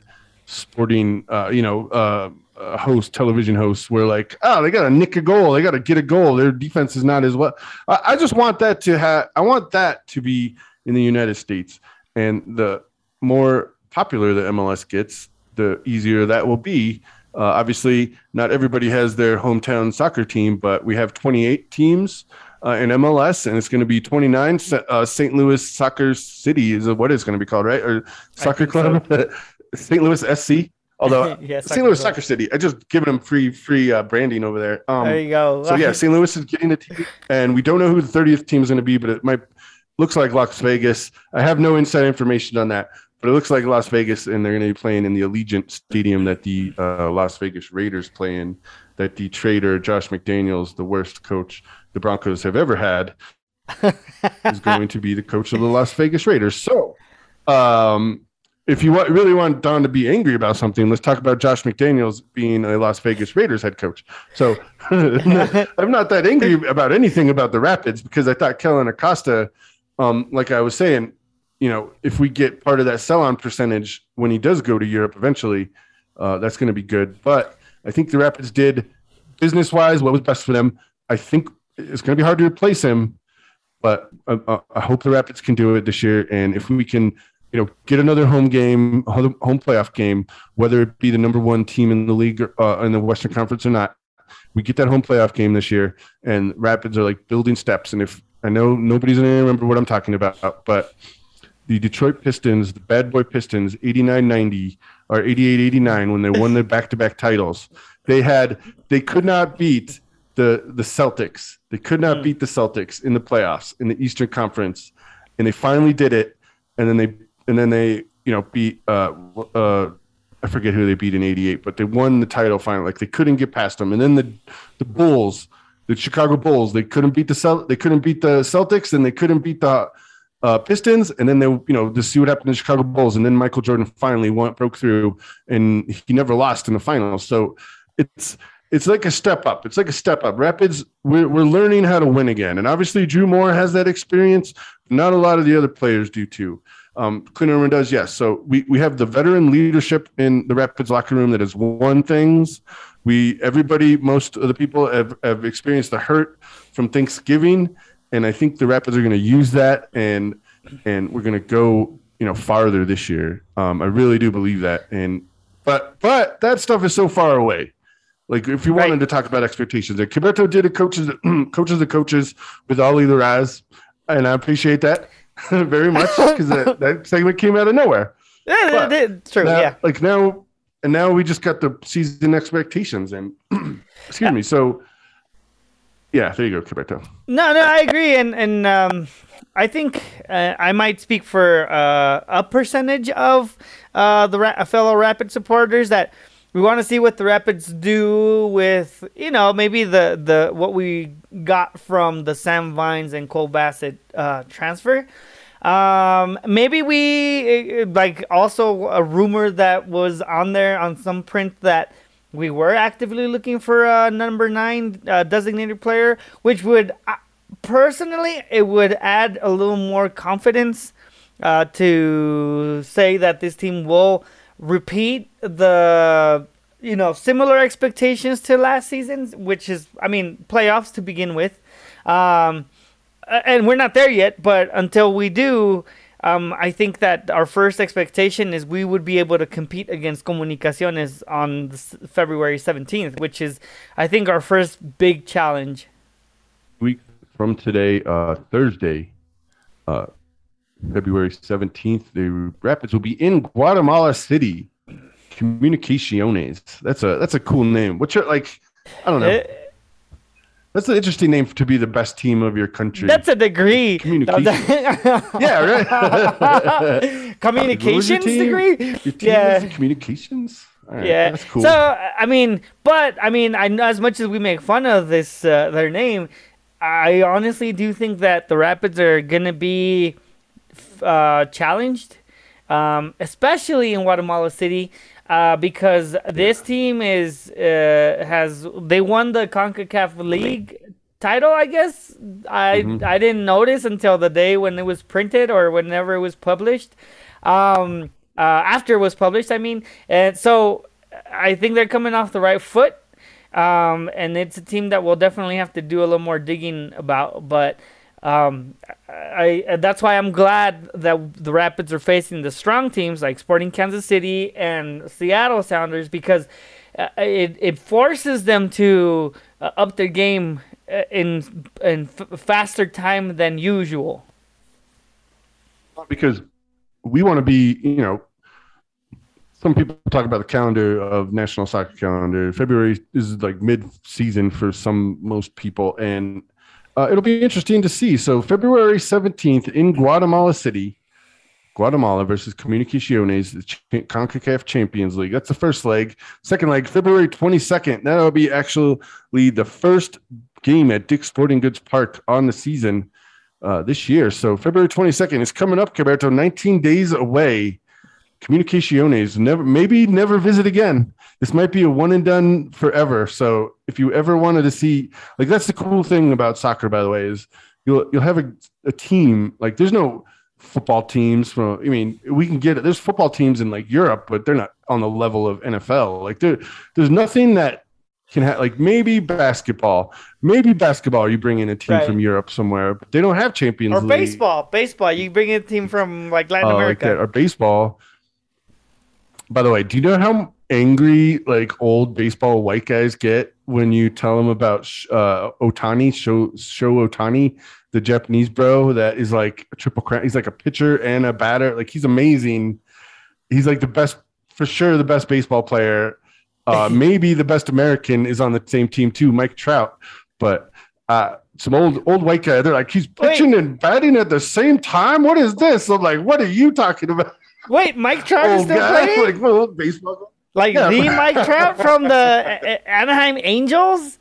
sporting, uh, you know, uh, uh, host, television hosts, were like, oh, they got to nick a goal, they got to get a goal. Their defense is not as well. I, I just want that to have. I want that to be in the United States, and the more popular the MLS gets, the easier that will be. Uh, obviously, not everybody has their hometown soccer team, but we have 28 teams uh, in MLS, and it's going to be 29. Uh, St. Louis Soccer City is what it's going to be called, right? Or soccer club. So. St. Louis SC. Although yeah, St. Louis Soccer City, I just giving them free free uh, branding over there. Um, there you go. so yeah, St. Louis is getting a team, and we don't know who the 30th team is going to be, but it might looks like Las Vegas. I have no inside information on that, but it looks like Las Vegas, and they're going to be playing in the Allegiant Stadium that the uh, Las Vegas Raiders play in. That the trader Josh McDaniels, the worst coach the Broncos have ever had, is going to be the coach of the Las Vegas Raiders. So, um, if you really want Don to be angry about something, let's talk about Josh McDaniels being a Las Vegas Raiders head coach. So I'm not that angry about anything about the Rapids because I thought Kellyn Acosta, um, like I was saying, you know, if we get part of that sell-on percentage when he does go to Europe eventually, uh, that's going to be good. But I think the Rapids did business-wise what was best for them. I think it's going to be hard to replace him, but I, uh, uh, I hope the Rapids can do it this year. And if we can you know, get another home game, home playoff game, whether it be the number one team in the league uh, in the Western Conference or not. We get that home playoff game this year, and Rapids are like building steps. And if I know nobody's gonna remember what I'm talking about, but the Detroit Pistons, the bad boy Pistons, 89-90 or 88-89 when they won their back-to-back titles, they had they could not beat the the Celtics. They could not hmm. beat the Celtics in the playoffs in the Eastern Conference, and they finally did it. And then they and then they you know beat uh, uh, I forget who they beat in '88, but they won the title finally. Like they couldn't get past them, and then the the Bulls the Chicago Bulls. They couldn't beat the Cel- they couldn't beat the Celtics, and they couldn't beat the uh, Pistons, and then they, you know, to see what happened to the Chicago Bulls, and then Michael Jordan finally went broke through, and he never lost in the finals. So it's it's like a step up. It's like a step up. Rapids, we're, we're learning how to win again, and obviously Drew Moor has that experience. Not a lot of the other players do too. Um, Clint Irwin does, yes. So we we have the veteran leadership in the Rapids locker room that has won things. We everybody, most of the people have, have experienced the hurt from Thanksgiving and I think the Rapids are going to use that, and and we're going to go you know farther this year. Um, I really do believe that, and but but that stuff is so far away. Like if you wanted right. to talk about expectations, like Kevberto did a coaches coaches the coaches with Ollie Larraz, and I appreciate that very much because that, that segment came out of nowhere. Yeah, it, did true. Now, yeah, like now and now we just got the season expectations and excuse me so yeah, there you go, Kevberto. No, no, I agree, and and um, I think uh, I might speak for uh, a percentage of uh, the ra- fellow Rapid supporters that we want to see what the Rapids do with you know maybe the the what we got from the Sam Vines and Cole Bassett uh, transfer. Um, maybe we like also a rumor that was on there on some print that we were actively looking for a number nine uh, designated player, which would uh, personally it would add a little more confidence uh, to say that this team will repeat the you know similar expectations to last season, which is I mean playoffs to begin with. Um, and we're not there yet, but until we do, um, I think that our first expectation is we would be able to compete against Comunicaciones on February 17th, which is, I think, our first big challenge. Week from today, uh, Thursday, uh, February 17th, the Rapids will be in Guatemala City. Comunicaciones. That's a that's a cool name. What's your like? I don't know. It, eh, that's an interesting name to be the best team of your country. That's a degree. Communication. yeah, right. Communications degree. Your yeah. communications. Right, yeah, that's cool. So I mean, but I mean, I as much as we make fun of this uh, their name, I honestly do think that the Rapids are gonna be uh, challenged, um, especially in Guatemala City uh, because this team is uh, has they won the Concacaf League title. I guess I mm-hmm. I didn't notice until the day when it was printed or whenever it was published. Um, uh, after it was published, I mean, and so I think they're coming off the right foot. Um, and it's a team that we'll definitely have to do a little more digging about, but um, I, that's why I'm glad that the Rapids are facing the strong teams like Sporting Kansas City and Seattle Sounders because uh, it it forces them to uh, up their game uh, in in f- faster time than usual. Because we want to be, you know, some people talk about the calendar of national soccer calendar. February is like mid season for some most people, and uh, it'll be interesting to see. So February 17th in Guatemala City, Guatemala versus Comunicaciones, the Ch- CONCACAF Champions League. That's the first leg. Second leg, February 22nd. That'll be actually the first game at Dick's Sporting Goods Park on the season uh, this year. So February 22nd is coming up, Kevberto, 19 days away. Comunicaciones, never, maybe never visit again this might be a one and done forever. So if you ever wanted to see, like that's the cool thing about soccer, by the way, is you'll you'll have a, a team like there's no football teams from. I mean, we can get it. There's football teams in like Europe, but they're not on the level of NFL. Like there, there's nothing that can have like maybe basketball, maybe basketball. You bring in a team right. from Europe somewhere, but they don't have Champions or League. baseball. Baseball, you bring in a team from like Latin uh, America like or baseball. By the way, do you know how angry like old baseball white guys get when you tell them about uh, Ohtani, show show Ohtani, the Japanese bro that is like a triple crown. He's like a pitcher and a batter. Like he's amazing. He's like the best for sure, the best baseball player. Uh, maybe the best American is on the same team too, Mike Trout. But uh, some old old white guy, they're like he's pitching Wait. and batting at the same time. What is this? I'm like, what are you talking about? Wait, Mike Trout is still guy, playing? Like baseball like yeah, the Mike Trout from the Anaheim Angels.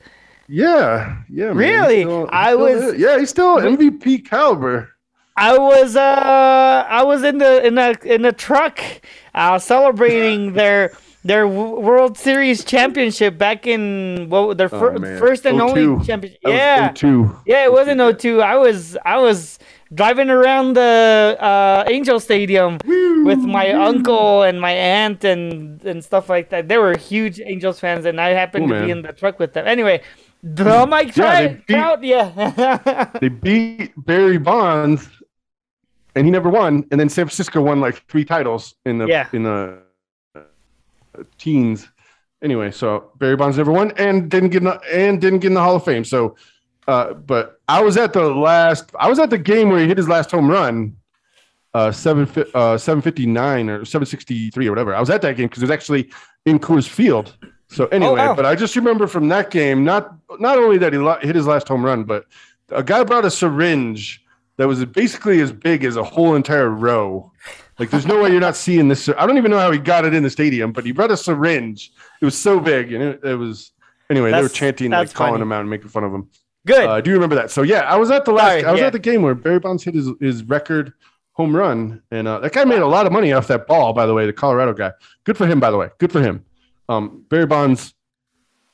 Yeah, yeah. man. Really? He's still- he's I still was- there. Yeah, he's still MVP caliber. I was uh I was in the in a in a truck uh celebrating their their World Series championship back in well their fir- Oh, first and 02. only championship. Yeah. 02. Yeah, it wasn't 02. I was I was driving around the uh, Angel Stadium with my uncle and my aunt and and stuff like that. They were huge Angels fans, and I happened Cool, to be in the truck with them. Anyway, the Mike Yeah, they Trout, beat- yeah. They beat Barry Bonds, and he never won. And then San Francisco won like three titles in the Yeah. in the uh, teens. Anyway, so Barry Bonds never won and didn't get in the, and didn't get in the Hall of Fame. So, uh, but I was at the last. I was at the game where he hit his last home run. Uh, seven uh, seven fifty nine or seven sixty three or whatever. I was at that game because it was actually in Coors Field. So anyway, wow. but I just remember from that game, not not only that he lo- hit his last home run, but a guy brought a syringe that was basically as big as a whole entire row. Like, there's no way you're not seeing this. I don't even know how he got it in the stadium, but he brought a syringe. It was so big, and it, it was anyway. they were chanting, like that's calling him out and making fun of him. Good. Uh, I do remember that. So yeah, I was at the last. Sorry, I was yeah. at the game where Barry Bonds hit his, his record home run, and uh, that guy made a lot of money off that ball. By the way, the Colorado guy. Good for him. By the way, good for him. Um, Barry Bonds.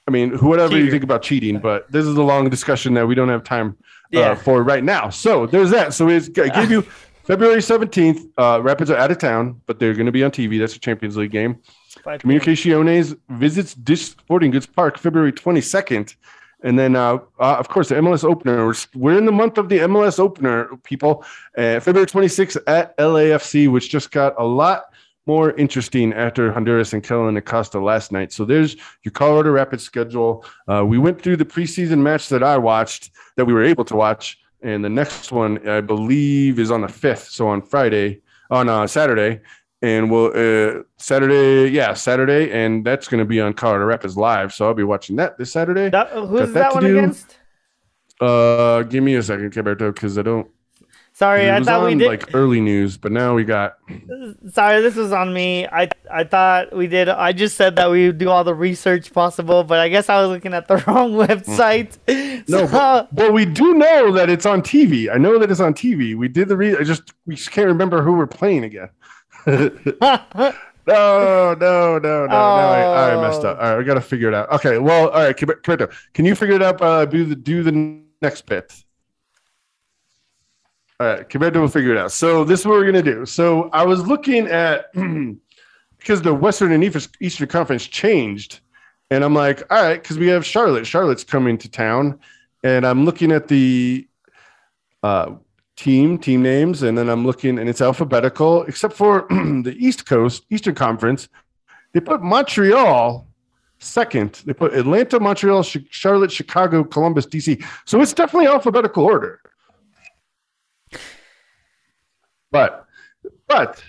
I mean, whatever you think about cheating, but this is a long discussion that we don't have time uh, Yeah. for right now. So there's that. So it's, I gave you February 17th. Uh, Rapids are out of town, but they're going to be on TV. That's a Champions League game. Five Comunicaciones visits Dick's Sporting Goods Park February 22nd. And then, uh, uh, of course, the MLS opener. We're, we're in the month of the MLS opener, people. Uh, February 26th at LAFC, which just got a lot more interesting after Honduras and Kellyn Acosta last night. So there's your Colorado Rapids schedule. Uh, we went through the preseason match that I watched, that we were able to watch. And the next one, I believe, is on the 5th. So on Friday, on uh, Saturday and we'll uh Saturday, yeah, Saturday, and that's going to be on Colorado Rapids live. So I'll be watching that this Saturday. That, who's that that one do. against? Uh, give me a second, Kevberto, because I don't. Sorry, I thought we did. like early news, but now we got. Sorry, this was on me. I I thought we did. I just said that we would do all the research possible, but I guess I was looking at the wrong website. No, So- but, well, we do know that it's on TV. I know that it's on TV. We did the re. I just we just can't remember who we're playing again. no, no, no, no. Now I, I messed up. All right, we got to figure it out. Okay, well, all right, Kevberto, can you figure it out? Uh, do the do the next bit. All right, Kevberto will figure it out. So this is what we're gonna do. So I was looking at because the Western and East- Eastern Conference changed, and I'm like, all right, because we have Charlotte. Charlotte's coming to town, and I'm looking at the uh, team team names, and then I'm looking, and it's alphabetical, except for the East Coast Eastern Conference. They put Montreal second. They put Atlanta, Montreal, Charlotte, Chicago, Columbus, DC. So it's definitely alphabetical order. But but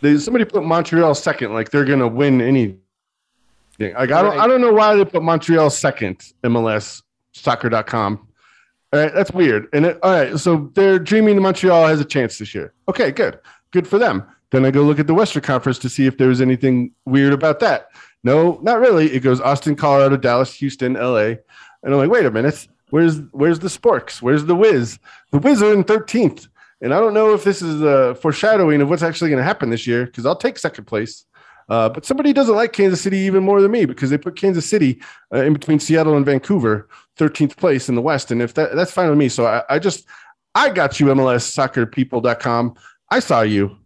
there's somebody put Montreal second, like they're gonna win anything. Like I don't I don't know why they put Montreal second, MLS soccer.com. All right, that's weird. And it, all right, so they're dreaming Montreal has a chance this year. Okay, good. Good for them. Then I go look at the Western Conference to see if there was anything weird about that. No, not really. It goes Austin, Colorado, Dallas, Houston, LA. And I'm like, wait a minute. Where's where's the Sporks? Where's the Wiz? The Wiz are in 13th. And I don't know if this is a foreshadowing of what's actually going to happen this year because I'll take second place. Uh, but somebody doesn't like Kansas City even more than me because they put Kansas City uh, in between Seattle and Vancouver, 13th place in the West. And if that that's fine with me. So I, I just I got you, MLSsoccerpeople.com. I saw you.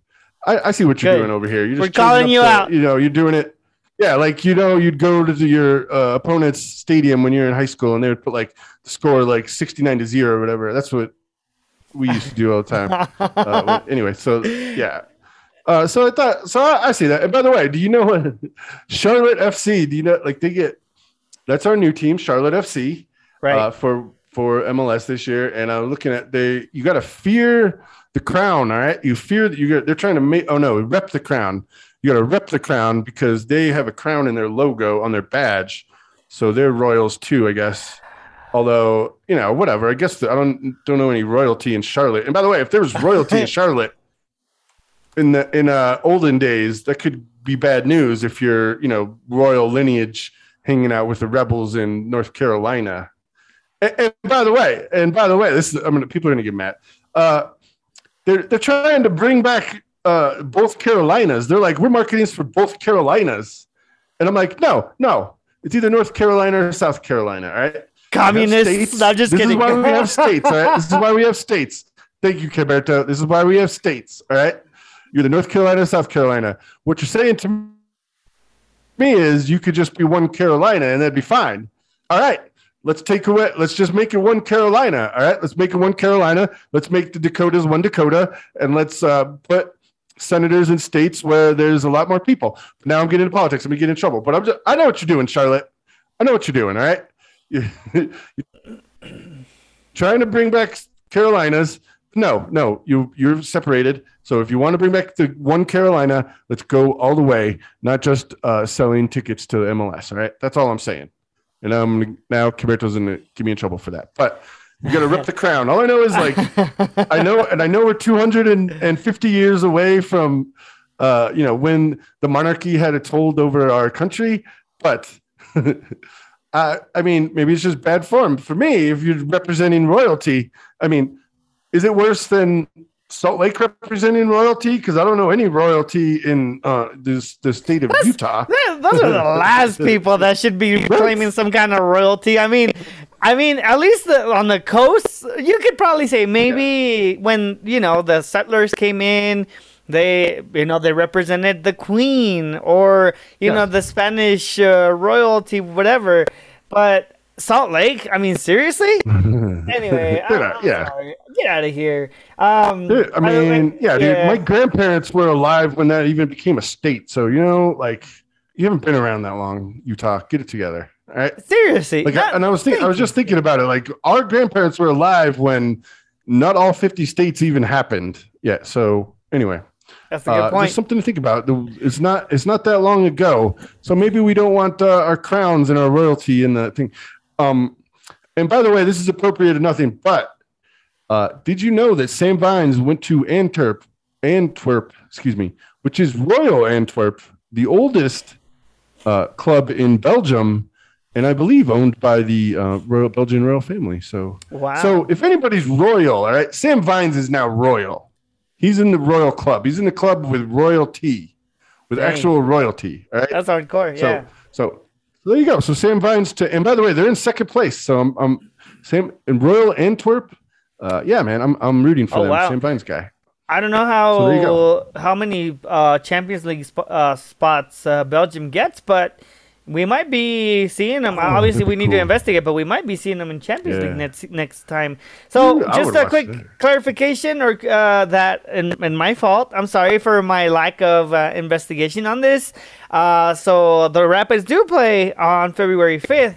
I, I see what you're Good. doing over here. You're We're calling you the- out. You know, you're doing it. Yeah, like you know, you'd go to your uh, opponent's stadium when you're in high school, and they would put like the score like 69 to zero or whatever. That's what we used to do all the time. uh, anyway, so yeah. Uh, so I thought, so I, I see that. And by the way, do you know what Charlotte FC? Do you know like they get? That's our new team, Charlotte FC, right. uh, for for MLS this year. And I'm looking at they. You got to fear the crown. All right, you fear that you got. They're trying to make. Oh no, rep the crown. You got to rep the crown because they have a crown in their logo on their badge. So they're royals too, I guess. Although you know, whatever. I guess I don't don't know any royalty in Charlotte. And by the way, if there was royalty in Charlotte in the in uh, olden days, that could be bad news if you're you know royal lineage hanging out with the rebels in North Carolina. And, and by the way, and by the way, this is I mean people are gonna get mad. Uh, they're they're trying to bring back uh, both Carolinas. They're like, we're marketing for both Carolinas, and I'm like, no, no, it's either North Carolina or South Carolina. All right, communists. I'm just this kidding. is why we have states. All right, this is why we have states. Thank you, Kevberto. This is why we have states. All right, you're the North Carolina South Carolina. What you're saying to me is you could just be one Carolina and that'd be fine. All right. Let's take away. Let's just make it one Carolina. All right. Let's make it one Carolina. Let's make the Dakotas one Dakota, and let's uh, put senators in states where there's a lot more people. Now I'm getting into politics. I'm gonna get in trouble. But I'm just. I know what you're doing, Charlotte. I know what you're doing. All right. trying to bring back Carolinas. No, no, you you're separated. So if you want to bring back the one Carolina, let's go all the way, not just uh, selling tickets to the MLS. All right, that's all I'm saying. And um, now Kevberto's gonna get me in trouble for that. But you got to rip the crown. All I know is like I know, and I know we're 250 years away from, uh, you know, when the monarchy had it hold over our country. But I mean, maybe it's just bad form for me. If you're representing royalty, I mean, is it worse than Salt Lake representing royalty? Because I don't know any royalty in uh, this the state of That's- Utah. Yeah, Those are the last people that should be claiming some kind of royalty. I mean, I mean, at least the, on the coast, you could probably say maybe when you know the settlers came in, they you know they represented the queen or you Yeah. know the Spanish uh, royalty, whatever. But Salt Lake, I mean, seriously. anyway, Get I'm, out- I'm yeah. sorry. get out of here. Um, Dude, I by the way- mean, yeah, dude. My grandparents were alive when that even became a state. So you know, like, you haven't been around that long, Utah. Get it together, all right? seriously. Like, not- and I was thinking, I was just thinking about it. Like, our grandparents were alive when not all fifty states even happened yet. So anyway, That's a good uh, point. just something to think about. It's not, it's not that long ago. So maybe we don't want uh, our crowns and our royalty in the thing. Um, and by the way, this is appropriate to nothing, but uh, did you know that Sam Vines went to Antwerp, Antwerp, excuse me, which is Royal Antwerp, the oldest uh, club in Belgium, and I believe owned by the uh, Royal Belgian royal family. So, Wow. so if anybody's royal, all right, Sam Vines is now royal. He's in the royal club. He's in the club with royalty, with Dang. actual royalty. All right. That's hardcore. Yeah. so, so there you go. So Sam Vines to, and by the way, they're in second place. So I'm, I'm Sam in Royal Antwerp. Uh, yeah, man, I'm, I'm rooting for Oh, them. wow. Sam Vines guy. I don't know So how go. how many uh, Champions League sp- uh, spots uh, Belgium gets, but we might be seeing them. Obviously, we be need to investigate, but we might be seeing them in Champions Yeah. League next next time. So, I just a quick that. clarification, or uh, that, and, and my fault. I'm sorry for my lack of uh, investigation on this. Uh, so the Rapids do play on February 5th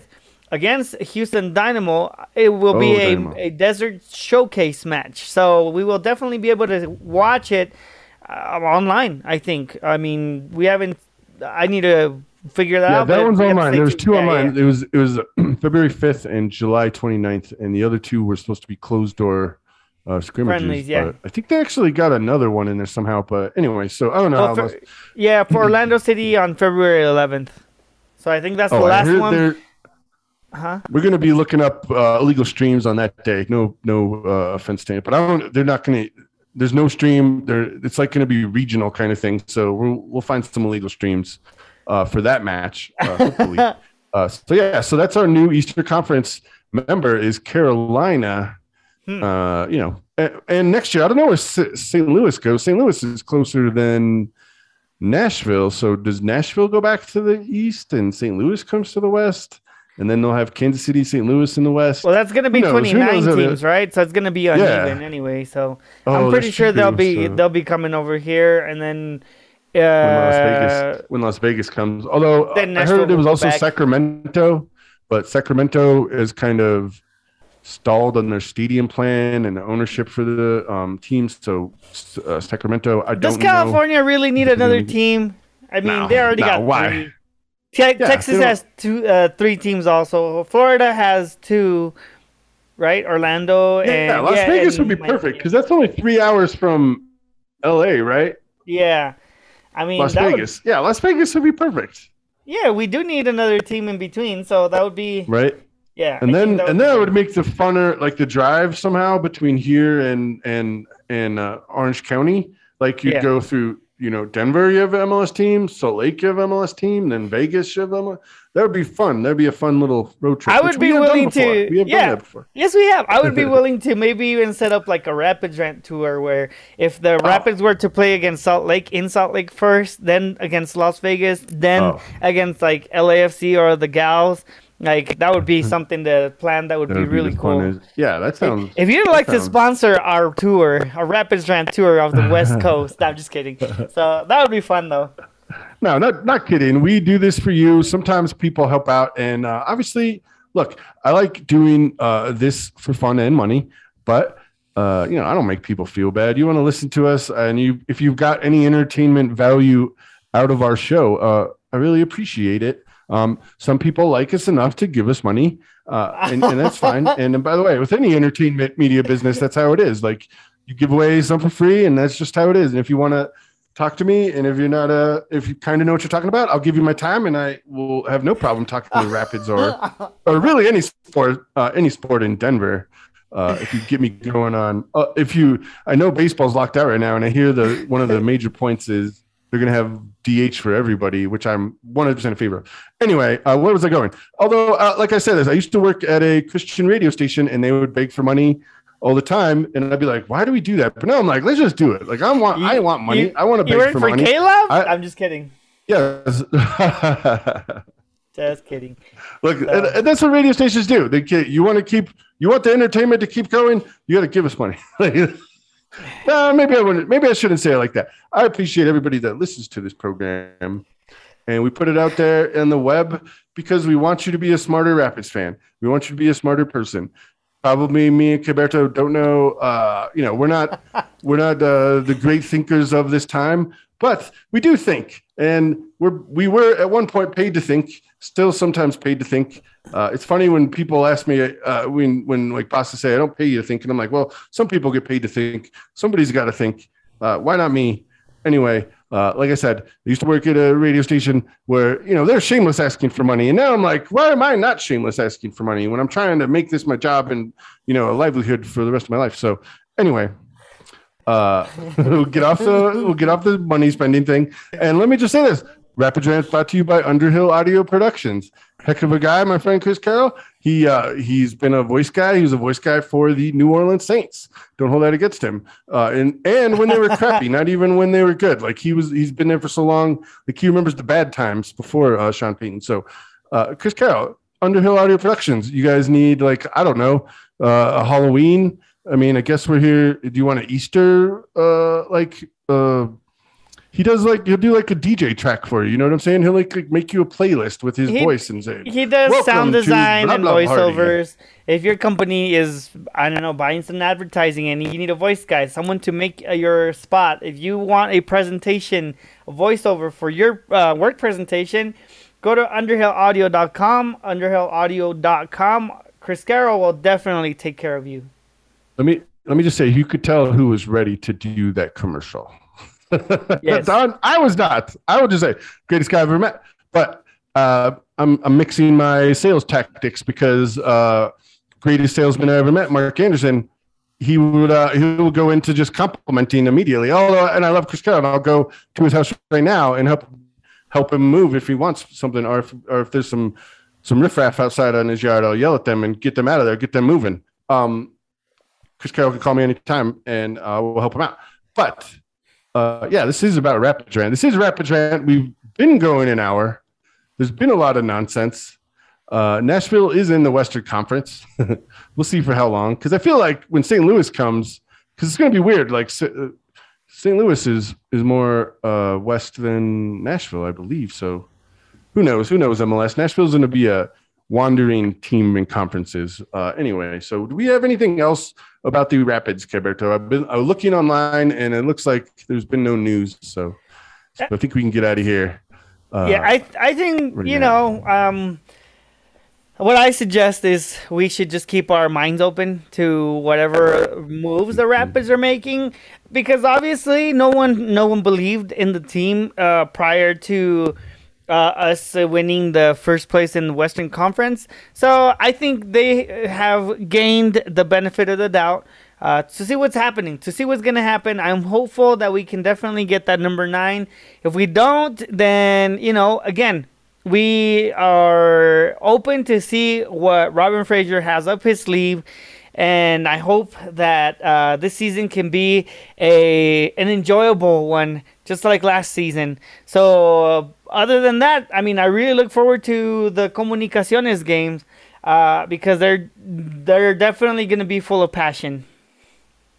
against Houston Dynamo. It will be Oh, a, a desert showcase match. So we will definitely be able to watch it uh, online, I think. I mean, we haven't. I need to figure that Yeah, out. that one's online. There was two Yeah, online. yeah. It was it was February 5th and July 29th, and the other two were supposed to be closed door uh, scrimmages. Friendlies, yeah. I think they actually got another one in there somehow. But anyway, so I don't know. How for- yeah, for Orlando City on February 11th. So I think that's the oh, I last one. Huh? We're going to be looking up uh, illegal streams on that day. No, no uh, offense to it, but I don't. They're not going to. There's no stream. There, it's like going to be regional kind of thing. So we'll we'll find some illegal streams uh, for that match. Uh, hopefully. uh, so yeah, so that's our new Eastern Conference member is Carolina. Hmm. Uh, you know, and, and next year I don't know where S- St. Louis goes. St. Louis is closer than Nashville. So does Nashville go back to the east and St. Louis comes to the west? And then they'll have Kansas City, St. Louis in the west. Well, that's going to be Who 29 teams, right? So it's going to be uneven anyway. So Oh, I'm pretty that's sure they'll be So they'll be coming over here, and then when Las Vegas when Las Vegas comes. Although I heard it was also back. Sacramento, but Sacramento is kind of stalled on their stadium plan and ownership for the um, teams. So uh, Sacramento, I Does don't know. California really need another team? I mean, No, they already no, got why? three. Te- Texas has two, uh, three teams also. Florida has two, right? Orlando and Yeah, Las Vegas would be perfect because that's only three hours from L.A. Right? Yeah, I mean, Las that would- Vegas. Yeah, Las Vegas would be perfect. yeah, we do need another team in between, so that would be Right? Yeah, and I then and then be I would make the funner like the drive somehow between here and and and uh, Orange County. Like you'd Yeah. go through, you know, Denver, you have MLS team, Salt Lake, you have MLS team, then Vegas, you have MLS. That would be fun. That'd be a fun little road trip. I would be willing to- We have yeah. done that before. Yes, we have. I would be willing to maybe even set up like a Rapids rant tour where if the Oh. Rapids were to play against Salt Lake in Salt Lake first, then against Las Vegas, then Oh. against like LAFC or the Gals, like that would be something to plan. That would That be would really cool. as- yeah, that sounds. If you'd like to sponsor our tour, a Rapids rant tour of the West Coast, no, I'm just kidding. So that would be fun though. No, not not kidding. We do this for you. Sometimes people help out, and uh, obviously, look, I like doing uh, this for fun and money, but uh, you know, I don't make people feel bad. You want to listen to us, and you, if you've got any entertainment value out of our show, uh, I really appreciate it. Um, some people like us enough to give us money, uh, and, and that's fine. And, and by the way, with any entertainment media business, that's how it is. Like you give away some for free, and that's just how it is. And if you want to talk to me, and if you're not uh if you kind of know what you're talking about, I'll give you my time, and I will have no problem talking to the Rapids or or really any sport, uh, any sport in Denver. Uh, if you get me going on, uh, if you, I know baseball's locked out right now, and I hear the one of the major points is they're going to have DH for everybody, which I'm 100% in favor of. Anyway, uh, where was I going? Although, uh, like I said, this I used to work at a Christian radio station, and they would beg for money all the time, and I'd be like, "Why do we do that?" But now I'm like, "Let's just do it." Like I want, I want money. you- I want to You beg for, for money. K-Love? I- I'm just kidding. yes. Just kidding. Look, and, and that's what radio stations do. They you want to keep, you want the entertainment to keep going. You got to give us money. no, maybe I wouldn't. Maybe I shouldn't say it like that. I appreciate everybody that listens to this program, and we put it out there in the web because we want you to be a smarter Rapids fan. We want you to be a smarter person. Probably me and Kevberto don't know. Uh, you know, we're not we're not uh, the great thinkers of this time, but we do think, and we're we were at one point paid to think. Still, sometimes paid to think. Uh, it's funny when people ask me uh, when when like bosses say I don't pay you to think, and I'm like, well, some people get paid to think. Somebody's got to think. Uh, why not me? Anyway, uh, like I said, I used to work at a radio station where you know they're shameless asking for money, and now I'm like, why am I not shameless asking for money when I'm trying to make this my job and you know a livelihood for the rest of my life? So anyway, uh, we'll get off the we'll get off the money spending thing, and let me just say this: Rapid Rant brought to you by Underhill Audio Productions. Heck of a guy, my friend Chris Carroll. He uh, he's been a voice guy. He was a voice guy for the New Orleans Saints. Don't hold that against him. Uh, and and when they were crappy, not even when they were good. Like he was, he's been there for so long. Like he remembers the bad times before uh, Sean Payton. So, uh, Chris Carroll, Underhill Audio Productions. You guys need like I don't know uh, a Halloween. I mean, I guess we're here. Do you want an Easter uh, like? He does like he'll do like a DJ track for you. You know what I'm saying? He'll like, like make you a playlist with his He- voice and say, He does sound design blah, and blah party. voiceovers. If your company is, I don't know, buying some advertising and you need a voice guy, someone to make uh, your spot, if you want a presentation, a voiceover for your uh, work presentation, go to underhillaudio.com, underhillaudio.com. Chris Carroll will definitely take care of you. Let me let me just say, you could tell who was ready to do that commercial. Yes. I was not. I would just say greatest guy I've ever met. But uh, I'm I'm mixing my sales tactics because uh, greatest salesman I ever met, Mark Anderson. He would uh, he will go into just complimenting immediately. Oh, and I love Chris Carroll. And I'll go to his house right now and help help him move if he wants something, or if or if there's some some riffraff outside on his yard, I'll yell at them and get them out of there, get them moving. Um, Chris Carroll can call me anytime and uh, we'll help him out. But uh, yeah, this is about Rapid Rant. This is Rapid Rant. We've been going an hour. There's been a lot of nonsense. Uh, Nashville is in the Western Conference. we'll see for how long. Because I feel like when St. Louis comes, because it's going to be weird. Like uh, St. Louis is is more uh, west than Nashville, I believe. So who knows? Who knows? MLS. Nashville's going to be a wandering team and conferences. Uh, anyway, so do we have anything else about the Rapids, Kevberto? I've been uh, looking online, and it looks like there's been no news. So, so I think we can get out of here. Uh, yeah, I I think do you you know um, what I suggest is we should just keep our minds open to whatever moves the Rapids are making because obviously no one no one believed in the team uh, prior to uh, us winning the first place in the Western Conference. So I think they have gained the benefit of the doubt uh, to see what's happening, to see what's going to happen. I'm hopeful that we can definitely get that number nine. If we don't, then, you know, again, we are open to see what Robin Fraser has up his sleeve. And I hope that uh, this season can be a an enjoyable one, just like last season. So, other than that, I mean, I really look forward to the Comunicaciones games uh, because they're they're definitely going to be full of passion.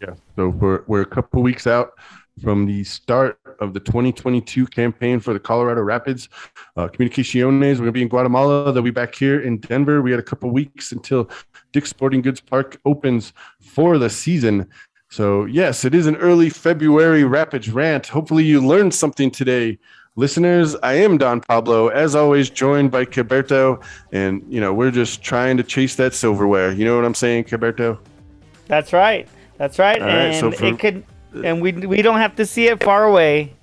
Yeah. So we're we're a couple weeks out from the start of the 2022 campaign for the Colorado Rapids. Uh, Comunicaciones, we're going to be in Guatemala. They'll be back here in Denver. We had a couple weeks until Dick's Sporting Goods Park opens for the season. So, yes, it is an early February Rapids rant. Hopefully, you learned something today. Listeners, I am Don Pablo, as always, joined by Kevberto. And, you know, we're just trying to chase that silverware. You know what I'm saying, Kevberto? That's right. That's right. All and right, so for, it could and we we don't have to see it far away.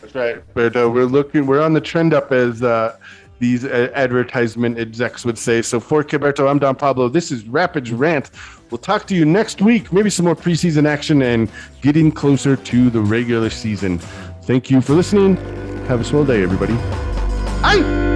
That's right. But uh, we're looking we're on the trend up as uh, these uh, advertisement execs would say. So for Kevberto, I'm Don Pablo. This is Rapids Rant. We'll talk to you next week. Maybe some more preseason action and getting closer to the regular season. Thank you for listening. Have a swell day, everybody. Bye.